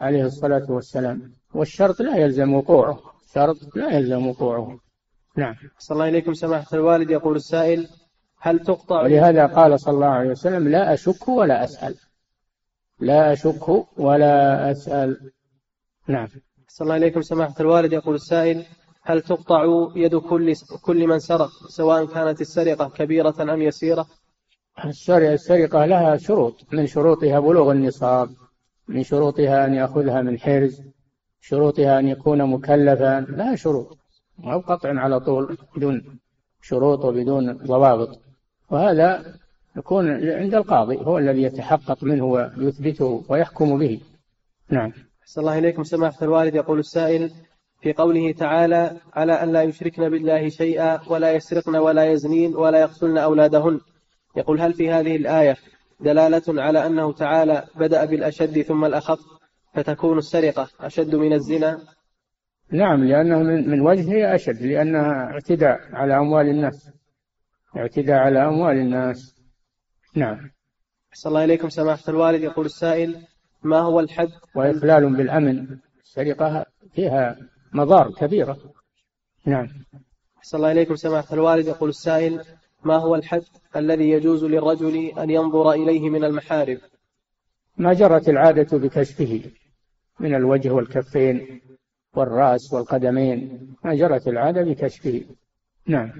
عليه الصلاة والسلام. والشرط لا يلزم وقوعه. شرط لا يلزم وقوعه. نعم. صلى الله إليكم سماحة الوالد. يقول السائل هل تقطع؟ ولهذا قال صلى الله عليه وسلم لا أشك ولا أسأل. لا أشك ولا أسأل. نعم. صلى الله إليكم سماحة الوالد يقول السائل هل تقطع يد كل كل من سرق سواء كانت السرقة كبيرة أم يسيرة؟ السرقة لها شروط. من شروطها بلوغ النصاب من شروطها أن يأخذها من حرز شروطها أن يكون مكلفا لها شروط. أو قطع على طول بدون شروط وبدون ضوابط. وهذا يكون عند القاضي هو الذي يتحقق منه ويثبته ويحكم به. نعم. صلى الله إليكم. سماحة الوالد يقول السائل في قوله تعالى على أن لا يشركن بالله شيئا ولا يسرقن ولا يزنين ولا يقتلن أولادهن. يقول هل في هذه الآية دلالة على أنه تعالى بدأ بالأشد ثم الأخف فتكون السرقة أشد من الزنا؟ نعم لأنه من, من وجهه أشد لأنها اعتداء على أموال الناس. اعتداء على أموال الناس. نعم. أحسن الله إليكم. سماحة الوالد يقول السائل ما هو الحد؟ وإخلال بالأمن. السرقة فيها مضار كبيرة. نعم. أحسن الله إليكم سماحة الوالد. يقول السائل ما هو الحد الذي يجوز للرجل أن ينظر إليه من المحارم ما جرت العادة بكشفه من الوجه والكفين والرأس والقدمين. ما جرت العادة بكشفه. نعم.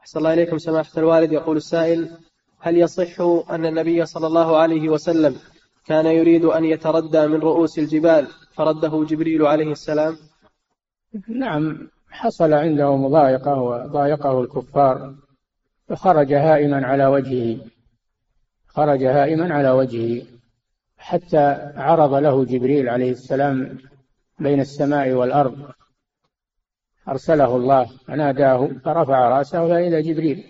أحسن الله إليكم سماحة الوالد. يقول السائل هل يصح أن النبي صلى الله عليه وسلم كان يريد أن يتردى من رؤوس الجبال فرده جبريل عليه السلام. نعم حصل عنده مضايقة وضايقه الكفار فخرج هائما على وجهه. خرج هائما على وجهه حتى عرض له جبريل عليه السلام بين السماء والأرض. أرسله الله فناداه فرفع رأسه فإذا جبريل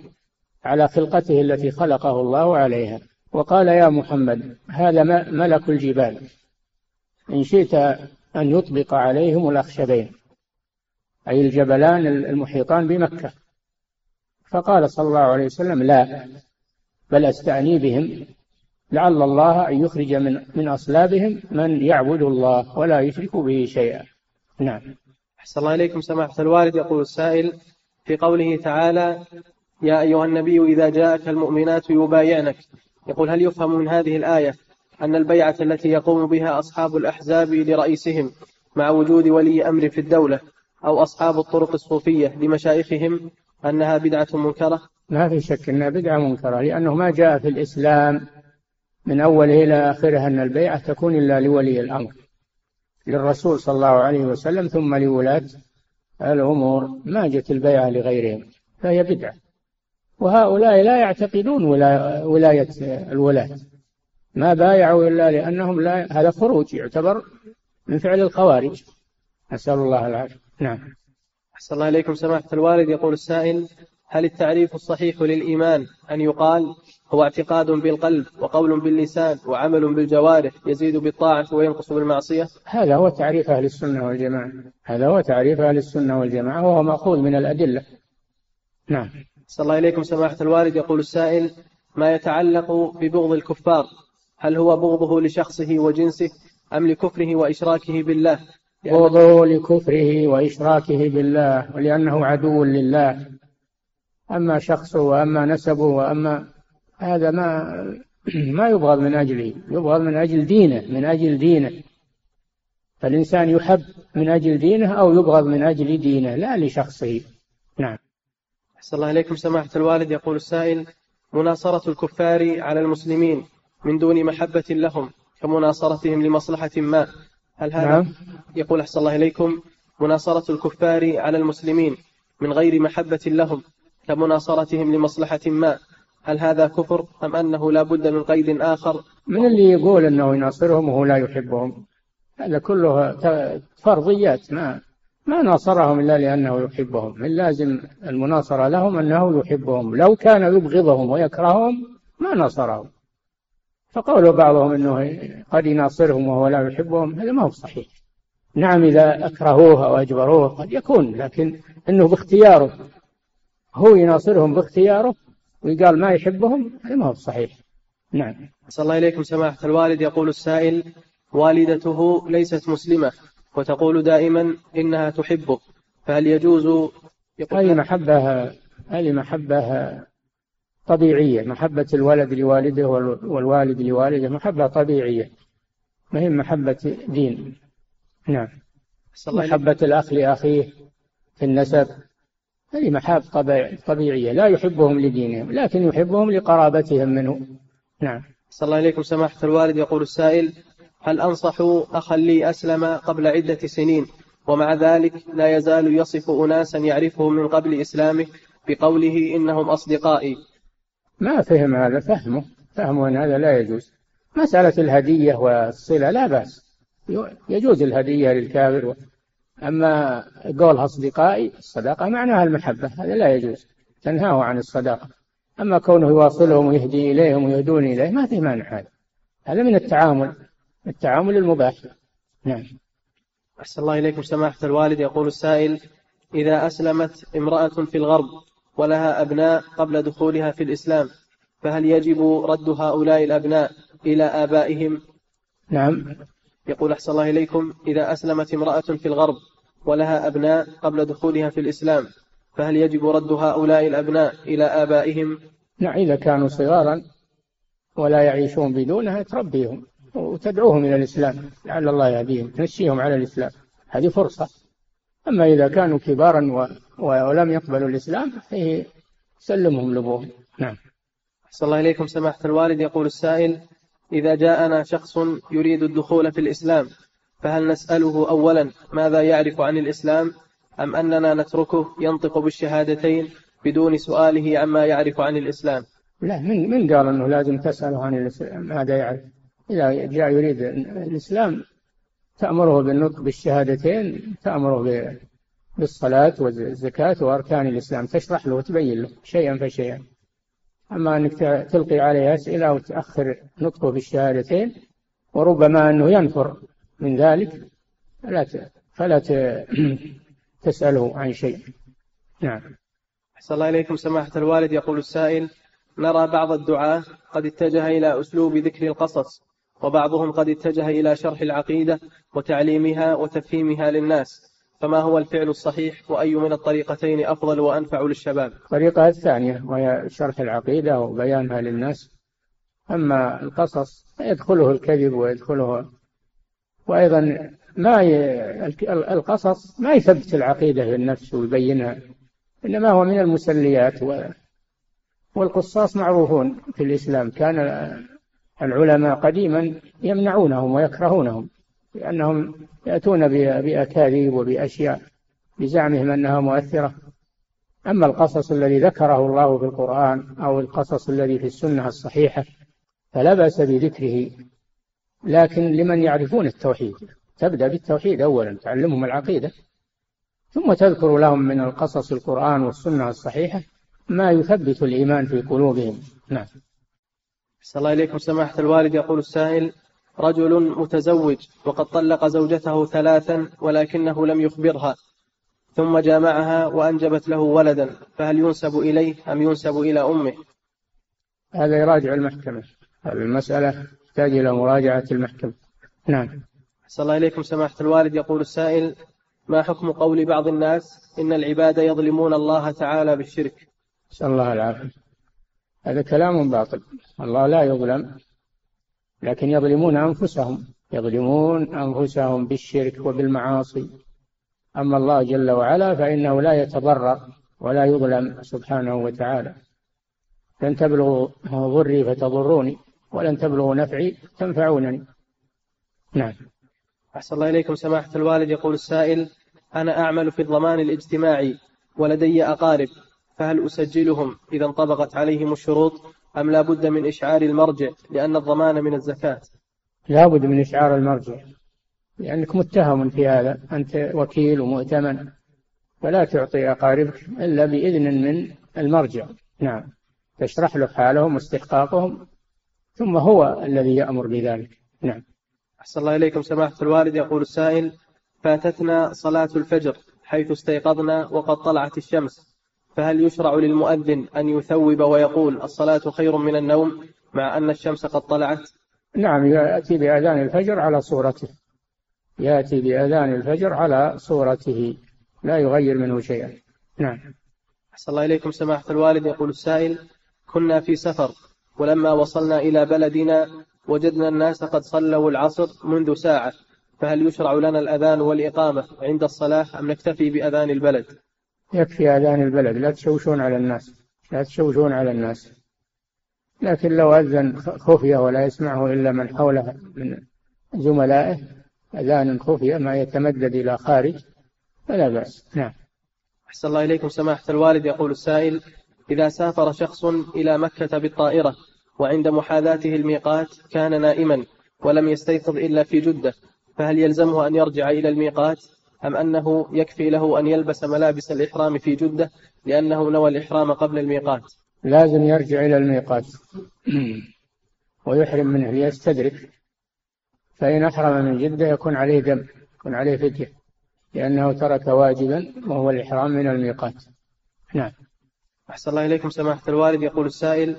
على خلقته التي خلقه الله عليها. وقال يا محمد هذا ملك الجبال. إن شئت أن يطبق عليهم الأخشبين أي الجبلان المحيطان بمكة. فقال صلى الله عليه وسلم لا بل أستعني بهم. لعل الله أن يخرج من من أصلابهم من يعبد الله ولا يشرك به شيئا. نعم. أحسن الله إليكم سماحة الوالد. يقول السائل في قوله تعالى يا أيها النبي إذا جاءك المؤمنات يبايعنك. يقول هل يفهم من هذه الآية أن البيعة التي يقوم بها أصحاب الأحزاب لرئيسهم مع وجود ولي أمر في الدولة أو أصحاب الطرق الصوفية لمشايخهم أنها بدعة منكرة؟ ما في شك أنها بدعة منكرة لأنه ما جاء في الإسلام من أوله إلى آخره أن البيعة تكون إلا لولي الأمر للرسول صلى الله عليه وسلم ثم لولاة الأمور ما جت البيعة لغيرهم فهي بدعة. وهؤلاء لا يعتقدون ولاية الولاة. ما بايعوا إلا لأنهم لا هذا خروج يعتبر من فعل الخوارج. نسأل الله العافية. نعم. أحسن الله إليكم. سماحة الوالد يقول السائل هل التعريف الصحيح للإيمان أن يقال هو اعتقاد بالقلب وقول باللسان وعمل بالجوارح يزيد بالطاعة وينقص بالمعصية؟ هذا هو تعريف أهل السنة والجماعة. هذا هو تعريف أهل السنة والجماعة وهو مأخوذ من الأدلة. نعم. صلى الله إليكم سماحة الوالد. يقول السائل ما يتعلق ببغض الكفار؟ هل هو بغضه لشخصه وجنسه أم لكفره وإشراكه بالله؟ بغضه لكفره وإشراكه بالله ولأنه عدو لله. أما شخصه وأما نسبه وأما هذا ما ما يبغض من أجله يبغض من أجل دينه من أجل دينه. فالإنسان يحب من أجل دينه أو يبغض من أجل دينه لا لشخصه. نعم. أحسن الله إليكم سماحة الوالد. يقول السائل مناصرة الكفار على المسلمين من دون محبة لهم كمناصرتهم لمصلحة ما؟ هل هذا نعم. يقول أحسن الله إليكم مناصرة الكفار على المسلمين من غير محبة لهم كمناصرتهم لمصلحة ما؟ هل هذا كفر أم أنه لا بد من قيد آخر؟ من اللي يقول أنه يناصرهم وهو لا يحبهم. هذا كله فرضيات ما ما ناصرهم إلا لأنه يحبهم. اللازم المناصرة لهم أنه يحبهم. لو كان يبغضهم ويكرههم ما ناصرهم. فقول بعضهم أنه قد يناصرهم وهو لا يحبهم هذا ما هو صحيح. نعم إذا أكرهوه أو أجبروه قد يكون لكن أنه باختياره. هو يناصرهم باختياره ويقال ما يحبهم هذا ما هو صحيح. نعم. صلى الله إليكم سماحة الوالد. يقول السائل والدته ليست مسلمة. وتقول دائما إنها تحبه فهل يجوز؟ هذه محبة هذه محبة طبيعية محبة الولد لوالده والوالد لوالده محبة طبيعية. ما هي محبة دين؟ نعم. محبة الأخ لأخيه في النسب. هذه محاب طبيعية. لا يحبهم لدينهم لكن يحبهم لقرابتهم منه. نعم. صلى الله عليكم. سماحة الوالد يقول السائل هل أنصح أخا لي أسلم قبل عدة سنين؟ ومع ذلك لا يزال يصف أناسا يعرفهم من قبل إسلامه بقوله إنهم أصدقائي. ما فهم هذا فهمه. فهمه أن هذا لا يجوز. مسألة الهدية والصلة لا بأس. يجوز الهدية للكافر. أما قول أصدقائي الصداقة معناها المحبة. هذا لا يجوز. تنهاه عن الصداقة. أما كونه يواصلهم ويهدي إليهم ويهدون إليه ما في مانع هذا. هذا من التعامل. التعامل المباح نعم. أحسن الله إليكم سماحة الوالد. يقول السائل إذا أسلمت امرأة في الغرب ولها أبناء قبل دخولها في الإسلام فهل يجب رد هؤلاء الأبناء إلى آبائهم؟ نعم. يقول أحسن الله إليكم إذا أسلمت امرأة في الغرب ولها أبناء قبل دخولها في الإسلام فهل يجب رد هؤلاء الأبناء إلى آبائهم؟ نعم إذا كانوا صغارا ولا يعيشون بدونها تربيهم. وتدعوهم إلى الإسلام لعل الله يهديهم تنشيهم على الإسلام. هذه فرصة. أما إذا كانوا كبارا و... ولم يقبلوا الإسلام فهي سلمهم لأبوهم نعم. أحسن الله إليكم سماحة الوالد. يقول السائل إذا جاءنا شخص يريد الدخول في الإسلام فهل نسأله أولا ماذا يعرف عن الإسلام أم أننا نتركه ينطق بالشهادتين بدون سؤاله عما يعرف عن الإسلام؟ لا من من قال أنه لازم تسأله عن الإسلام ماذا يعرف؟ إذا جاء يريد الإسلام تأمره بالنطق بالشهادتين تأمره بالصلاة والزكاة وأركان الإسلام. تشرح له وتبين له شيئا فشيئا. أما أنك تلقي عليه أسئلة وتأخر نطقه بالشهادتين وربما أنه ينفر من ذلك فلا فلا تسأله عن شيء. نعم. أحسن الله إليكم سماحة الوالد. يقول السائل نرى بعض الدعاة قد اتجه إلى أسلوب ذكر القصص. وبعضهم قد اتجه إلى شرح العقيدة وتعليمها وتفهيمها للناس. فما هو الفعل الصحيح وأي من الطريقتين أفضل وأنفع للشباب؟ الطريقة الثانية وهي شرح العقيدة وبيانها للناس. أما القصص يدخله الكذب ويدخله وأيضا ما ي... القصص ما يثبت العقيدة في النفس ويبينها إنما هو من المسليات و... والقصاص معروفون في الإسلام. كان العلماء قديما يمنعونهم ويكرهونهم لأنهم يأتون بأكاذيب وبأشياء بزعمهم أنها مؤثرة. أما القصص الذي ذكره الله في القرآن أو القصص الذي في السنة الصحيحة فلا بأس بذكره. لكن لمن يعرفون التوحيد تبدأ بالتوحيد أولا تعلمهم العقيدة. ثم تذكر لهم من القصص القرآن والسنة الصحيحة ما يثبت الإيمان في قلوبهم. نعم. صلى الله إليكم سماحة الوالد يقول السائل رجل متزوج وقد طلق زوجته ثلاثا ولكنه لم يخبرها ثم جامعها وأنجبت له ولدا فهل ينسب إليه أم ينسب إلى أمه؟ هذا يراجع المحكمة. هذه المسألة تحتاج إلى مراجعة المحكمة. نعم. صلى الله إليكم سماحة الوالد يقول السائل ما حكم قول بعض الناس إن العباد يظلمون الله تعالى بالشرك؟ نسأل الله العافية. هذا كلام باطل. الله لا يظلم لكن يظلمون أنفسهم. يظلمون أنفسهم بالشرك وبالمعاصي. أما الله جل وعلا فإنه لا يتضرر ولا يظلم سبحانه وتعالى. لن تبلغوا ضري فتضروني ولن تبلغوا نفعي تنفعونني. نعم. أحسن الله إليكم سماحة الوالد. يقول السائل أنا أعمل في الضمان الاجتماعي ولدي أقارب. فهل أسجلهم إذا انطبقت عليهم الشروط أم لا بد من إشعار المرجع لأن الضمان من الزكاة؟ لا بد من إشعار المرجع لأنك متهم في هذا أنت وكيل ومؤتمن فلا تعطي أقاربك إلا بإذن من المرجع. نعم. تشرح له حالهم واستحقاقهم ثم هو الذي يأمر بذلك. نعم. أحسن الله إليكم سماحة الوالد. يقول السائل فاتتنا صلاة الفجر حيث استيقظنا وقد طلعت الشمس. فهل يشرع للمؤذن أن يثوب ويقول الصلاة خير من النوم مع أن الشمس قد طلعت؟ نعم يأتي بأذان الفجر على صورته. يأتي بأذان الفجر على صورته. لا يغير منه شيئا. نعم. أحسن الله إليكم سماحة الوالد. يقول السائل كنا في سفر ولما وصلنا إلى بلدنا وجدنا الناس قد صلوا العصر منذ ساعة. فهل يشرع لنا الأذان والإقامة عند الصلاة أم نكتفي بأذان البلد؟ يكفي أذان البلد. لا تشوشون على الناس. لا تشوشون على الناس. لكن لو أذن خفية ولا يسمعه إلا من حوله من زملائه أذان خفية ما يتمدد إلى خارج فلا بأس. نعم. أحسن الله إليكم. سماحة الوالد يقول السائل إذا سافر شخص إلى مكة بالطائرة وعند محاذاته الميقات كان نائما ولم يستيقظ إلا في جدة فهل يلزمه أن يرجع إلى الميقات؟ أم أنه يكفي له أن يلبس ملابس الإحرام في جدة لأنه نوى الإحرام قبل الميقات؟ لازم يرجع إلى الميقات. ويحرم منه ليستدرك. فإن أحرم من جدة يكون عليه دم يكون عليه فدية لأنه ترك واجبا وهو الإحرام من الميقات. نعم. أحسن الله إليكم سماحة الوالد. يقول السائل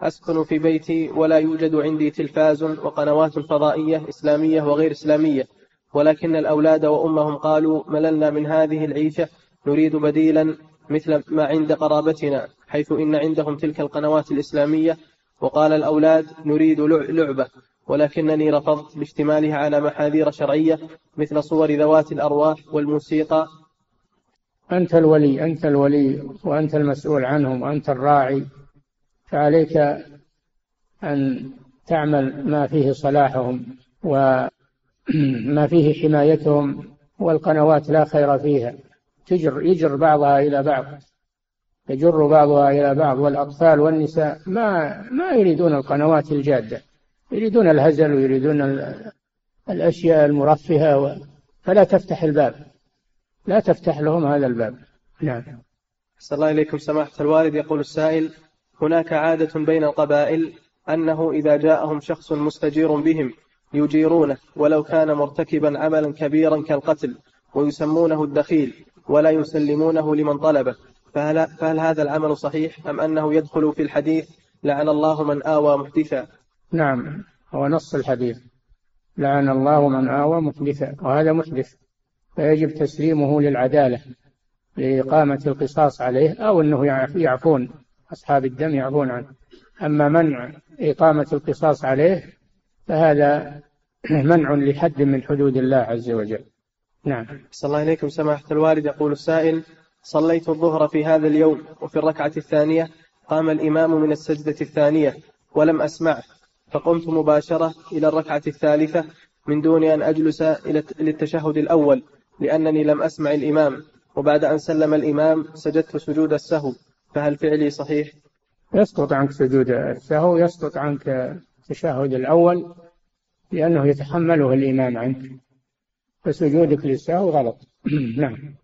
أسكن في بيتي ولا يوجد عندي تلفاز وقنوات فضائية إسلامية وغير إسلامية. ولكن الأولاد وأمهم قالوا مللنا من هذه العيشة نريد بديلا مثل ما عند قرابتنا حيث إن عندهم تلك القنوات الإسلامية. وقال الأولاد نريد لعبة. ولكنني رفضت باشتمالها على محاذير شرعية مثل صور ذوات الأرواح والموسيقى. أنت الولي أنت الولي وأنت المسؤول عنهم وأنت الراعي. فعليك أن تعمل ما فيه صلاحهم وما فيه حمايتهم والقنوات لا خير فيها. تجر يجر بعضها إلى بعض يجر بعضها إلى بعض والأطفال والنساء ما ما يريدون القنوات الجادة. يريدون الهزل ويريدون الأشياء المرفهة فلا تفتح الباب. لا تفتح لهم هذا الباب. نعم. صلى الله إليكم سماحة الوالد. يقول السائل هناك عادة بين القبائل أنه إذا جاءهم شخص مستجير بهم يجيرونه ولو كان مرتكبا عملا كبيرا كالقتل ويسمونه الدخيل ولا يسلمونه لمن طلبه. فهل, فهل هذا العمل صحيح أم أنه يدخل في الحديث لعن الله من آوى محدثا؟ نعم هو نص الحديث. لعن الله من آوى محدثا وهذا محدث فيجب تسليمه للعدالة لإقامة القصاص عليه أو أنه يعفون أصحاب الدم يعفون عنه. أما منع إقامة القصاص عليه فهذا منع لحد من حدود الله عز وجل. نعم. صلى الله عليكم. سماحة الوالد يقول السائل صليت الظهر في هذا اليوم وفي الركعة الثانية قام الإمام من السجدة الثانية ولم أسمعه فقمت مباشرة إلى الركعة الثالثة من دون أن أجلس إلى التشهد الأول لأنني لم أسمع الإمام وبعد أن سلم الإمام سجدت سجود السهو. فهل فعلي صحيح؟ يسقط عنك سجود السهو يسقط عنك التشهد الأول لأنه يتحمله الإمام عنك. فسجودك للسهو غلط. نعم.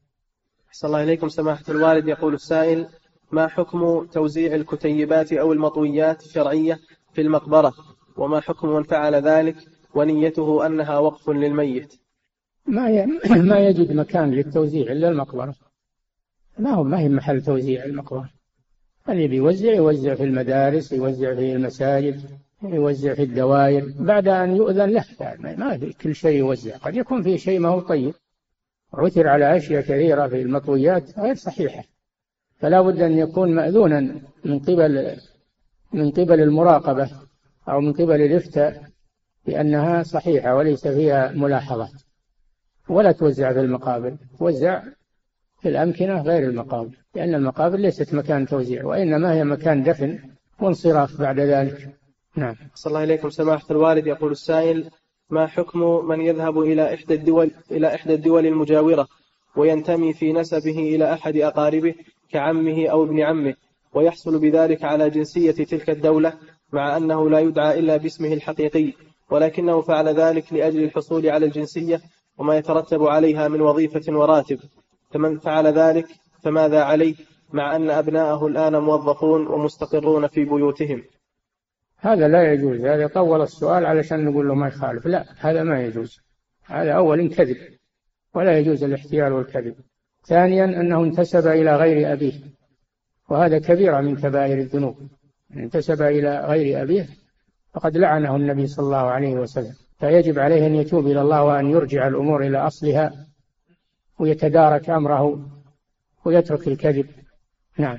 أحسن الله إليكم سماحة الوالد. يقول السائل ما حكم توزيع الكتيبات أو المطويات الشرعية في المقبرة؟ وما حكم من فعل ذلك؟ ونيته أنها وقف للميت. ما ما يجد مكان للتوزيع إلا المقبرة. ما هو ما هي محل توزيع المقبرة. اللي بيوزع يوزع في المدارس يوزع في المساجد. يوزع في الدوائر بعد أن يؤذن له ما في كل شيء يوزع. قد يكون في شيء ما هو طيب. عثر على أشياء كثيرة في المطويات غير صحيحة. فلا بد أن يكون مأذونا من قبل من قبل المراقبة أو من قبل الإفتاء بأنها صحيحة وليس فيها ملاحظات. ولا توزع في المقابر توزع في الأمكنة غير المقابر لأن المقابر ليست مكان توزيع وإنما هي مكان دفن وانصراف بعد ذلك. نعم. صلى الله إليكم سماحة الوالد. يقول السائل ما حكم من يذهب إلى إحدى الدول إلى إحدى الدول المجاورة وينتمي في نسبه إلى أحد أقاربه كعمه أو ابن عمه ويحصل بذلك على جنسية تلك الدولة مع أنه لا يدعى إلا باسمه الحقيقي ولكنه فعل ذلك لأجل الحصول على الجنسية وما يترتب عليها من وظيفة وراتب. فمن فعل ذلك فماذا عليه مع أن أبناءه الآن موظفون ومستقرون في بيوتهم؟ هذا لا يجوز هذا طول السؤال علشان نقول له ما يخالف. لا هذا ما يجوز. هذا أول كذب ولا يجوز الاحتيال والكذب. ثانيا أنه انتسب إلى غير أبيه وهذا كبيرة من كبائر الذنوب. انتسب إلى غير أبيه فقد لعنه النبي صلى الله عليه وسلم. فيجب عليه أن يتوب إلى الله وأن يرجع الأمور إلى أصلها ويتدارك أمره ويترك الكذب. نعم.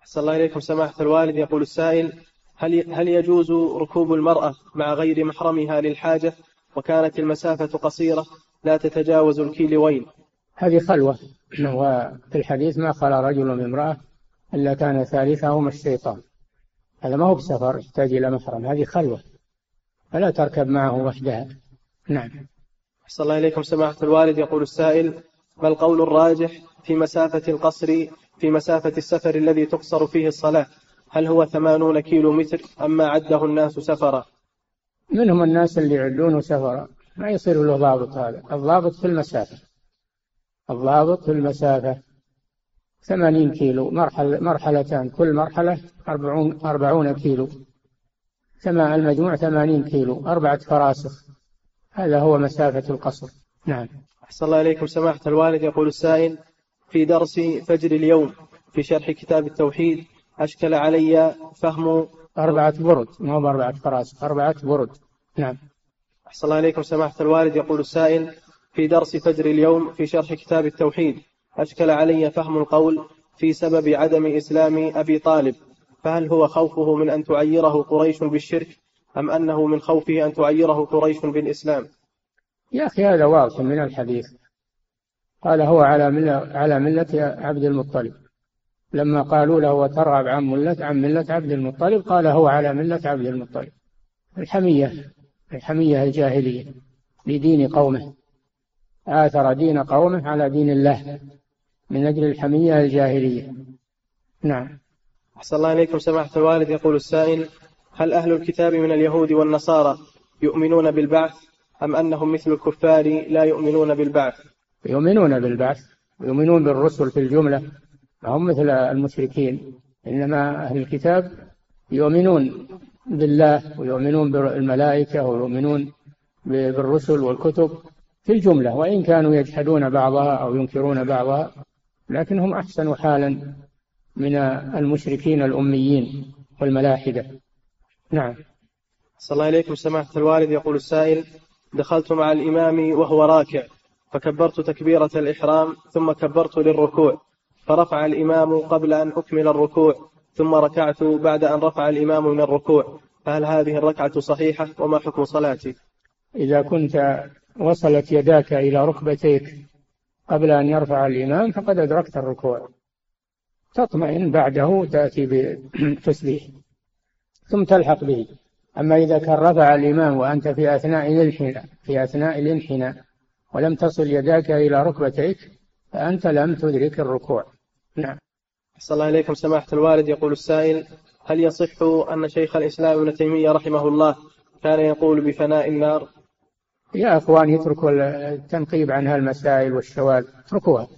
أحسن الله إليكم. سماحة الوالد يقول السائل هل هل يجوز ركوب المرأة مع غير محرمها للحاجة وكانت المسافة قصيرة لا تتجاوز الكيلوين هذه خلوة. وفي الحديث ما خلا رجل من امرأة إلا كان ثالثهما الشيطان. هذا ما هو بسفر يحتاج إلى محرم. هذه خلوة. فلا تركب معه وحدها. نعم. أحسن الله إليكم. سماحة الوالد يقول السائل ما القول الراجح في مسافة القصر في مسافة السفر الذي تقصر فيه الصلاة؟ هل هو ثمانون كيلو متر أم ما عده الناس سفرا؟ منهم الناس اللي يعدونه سفرا. ما يصير له ضابط هذا. الضابط في المسافة. الضابط في المسافة ثمانين كيلو. مرحلة مرحلتان. كل مرحلة أربعون, أربعون كيلو. المجموع ثمانين كيلو. أربعة فراسخ. هذا هو مسافة القصر. نعم. أحسن الله إليكم. سماحة الوالد يقول السائل في درس فجر اليوم في شرح كتاب التوحيد أشكل علي فهم أربعة برد مو بأربعة فراسخ أربعة برد. نعم. أحسن الله إليكم سماحة الوالد يقول السائل في درس فجر اليوم في شرح كتاب التوحيد أشكل علي فهم القول في سبب عدم إسلام أبي طالب فهل هو خوفه من أن تعيره قريش بالشرك أم أنه من خوفه أن تعيره قريش بالإسلام؟ يا أخي هذا واضح من الحديث. قال هو على ملة, على ملة عبد المطلب. لما قالوا له وترغب عن ملة عن ملة عبد المطلب قال هو على ملة عبد المطلب. الحمية الحمية الجاهلية لدين قومه. آثر دين قومه على دين الله من أجل الحمية الجاهلية. نعم. أحسن الله إليكم سماحة الوالد. يقول السائل هل أهل الكتاب من اليهود والنصارى يؤمنون بالبعث أم أنهم مثل الكفار لا يؤمنون بالبعث؟ يؤمنون بالبعث يؤمنون بالرسل في الجملة. هم مثل المشركين. إنما أهل الكتاب يؤمنون بالله ويؤمنون بالملائكة ويؤمنون بالرسل والكتب في الجملة وإن كانوا يجحدون بعضها أو ينكرون بعضها لكنهم أحسن حالا من المشركين الأميين والملاحدة. نعم. صلى الله إليكم سماحة الوالد. يقول السائل دخلت مع الإمام وهو راكع فكبرت تكبيرة الإحرام ثم كبرت للركوع. فرفع الإمام قبل أن أكمل الركوع ثم ركعت بعد أن رفع الإمام من الركوع. فهل هذه الركعة صحيحة؟ وما حكم صلاتي؟ إذا كنت وصلت يداك إلى ركبتيك قبل أن يرفع الإمام فقد أدركت الركوع. تطمئن بعده تأتي بالتسبيح ثم تلحق به. أما إذا كان رفع الإمام وأنت في أثناء الانحناء في أثناء الانحناء ولم تصل يداك إلى ركبتيك فأنت لم تدرك الركوع. نعم. صلى الله إليكم سماحة الوالد. يقول السائل هل يصح أن شيخ الإسلام ابن تيمية رحمه الله كان يقول بفناء النار؟ يا أخوان اتركوا التنقيب عن هالمسائل والشواذ. اتركوها.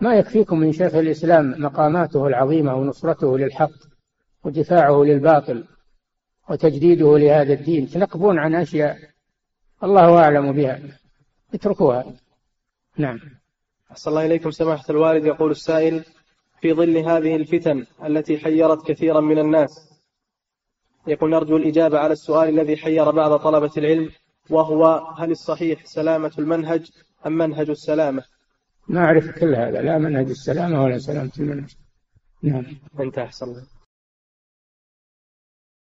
ما يكفيكم من شيخ الإسلام مقاماته العظيمة ونصرته للحق ودفاعه للباطل وتجديده لهذا الدين تنقبون عن أشياء الله أعلم بها. اتركوها. نعم. أحسن الله إليكم سماحة الوالد. يقول السائل في ظل هذه الفتن التي حيرت كثيرا من الناس يقول نرجو الإجابة على السؤال الذي حير بعض طلبة العلم وهو هل الصحيح سلامة المنهج أم منهج السلامة؟ ما أعرف كل هذا لا منهج السلامة ولا سلامة المنهج. نعم. انت أحسن الله.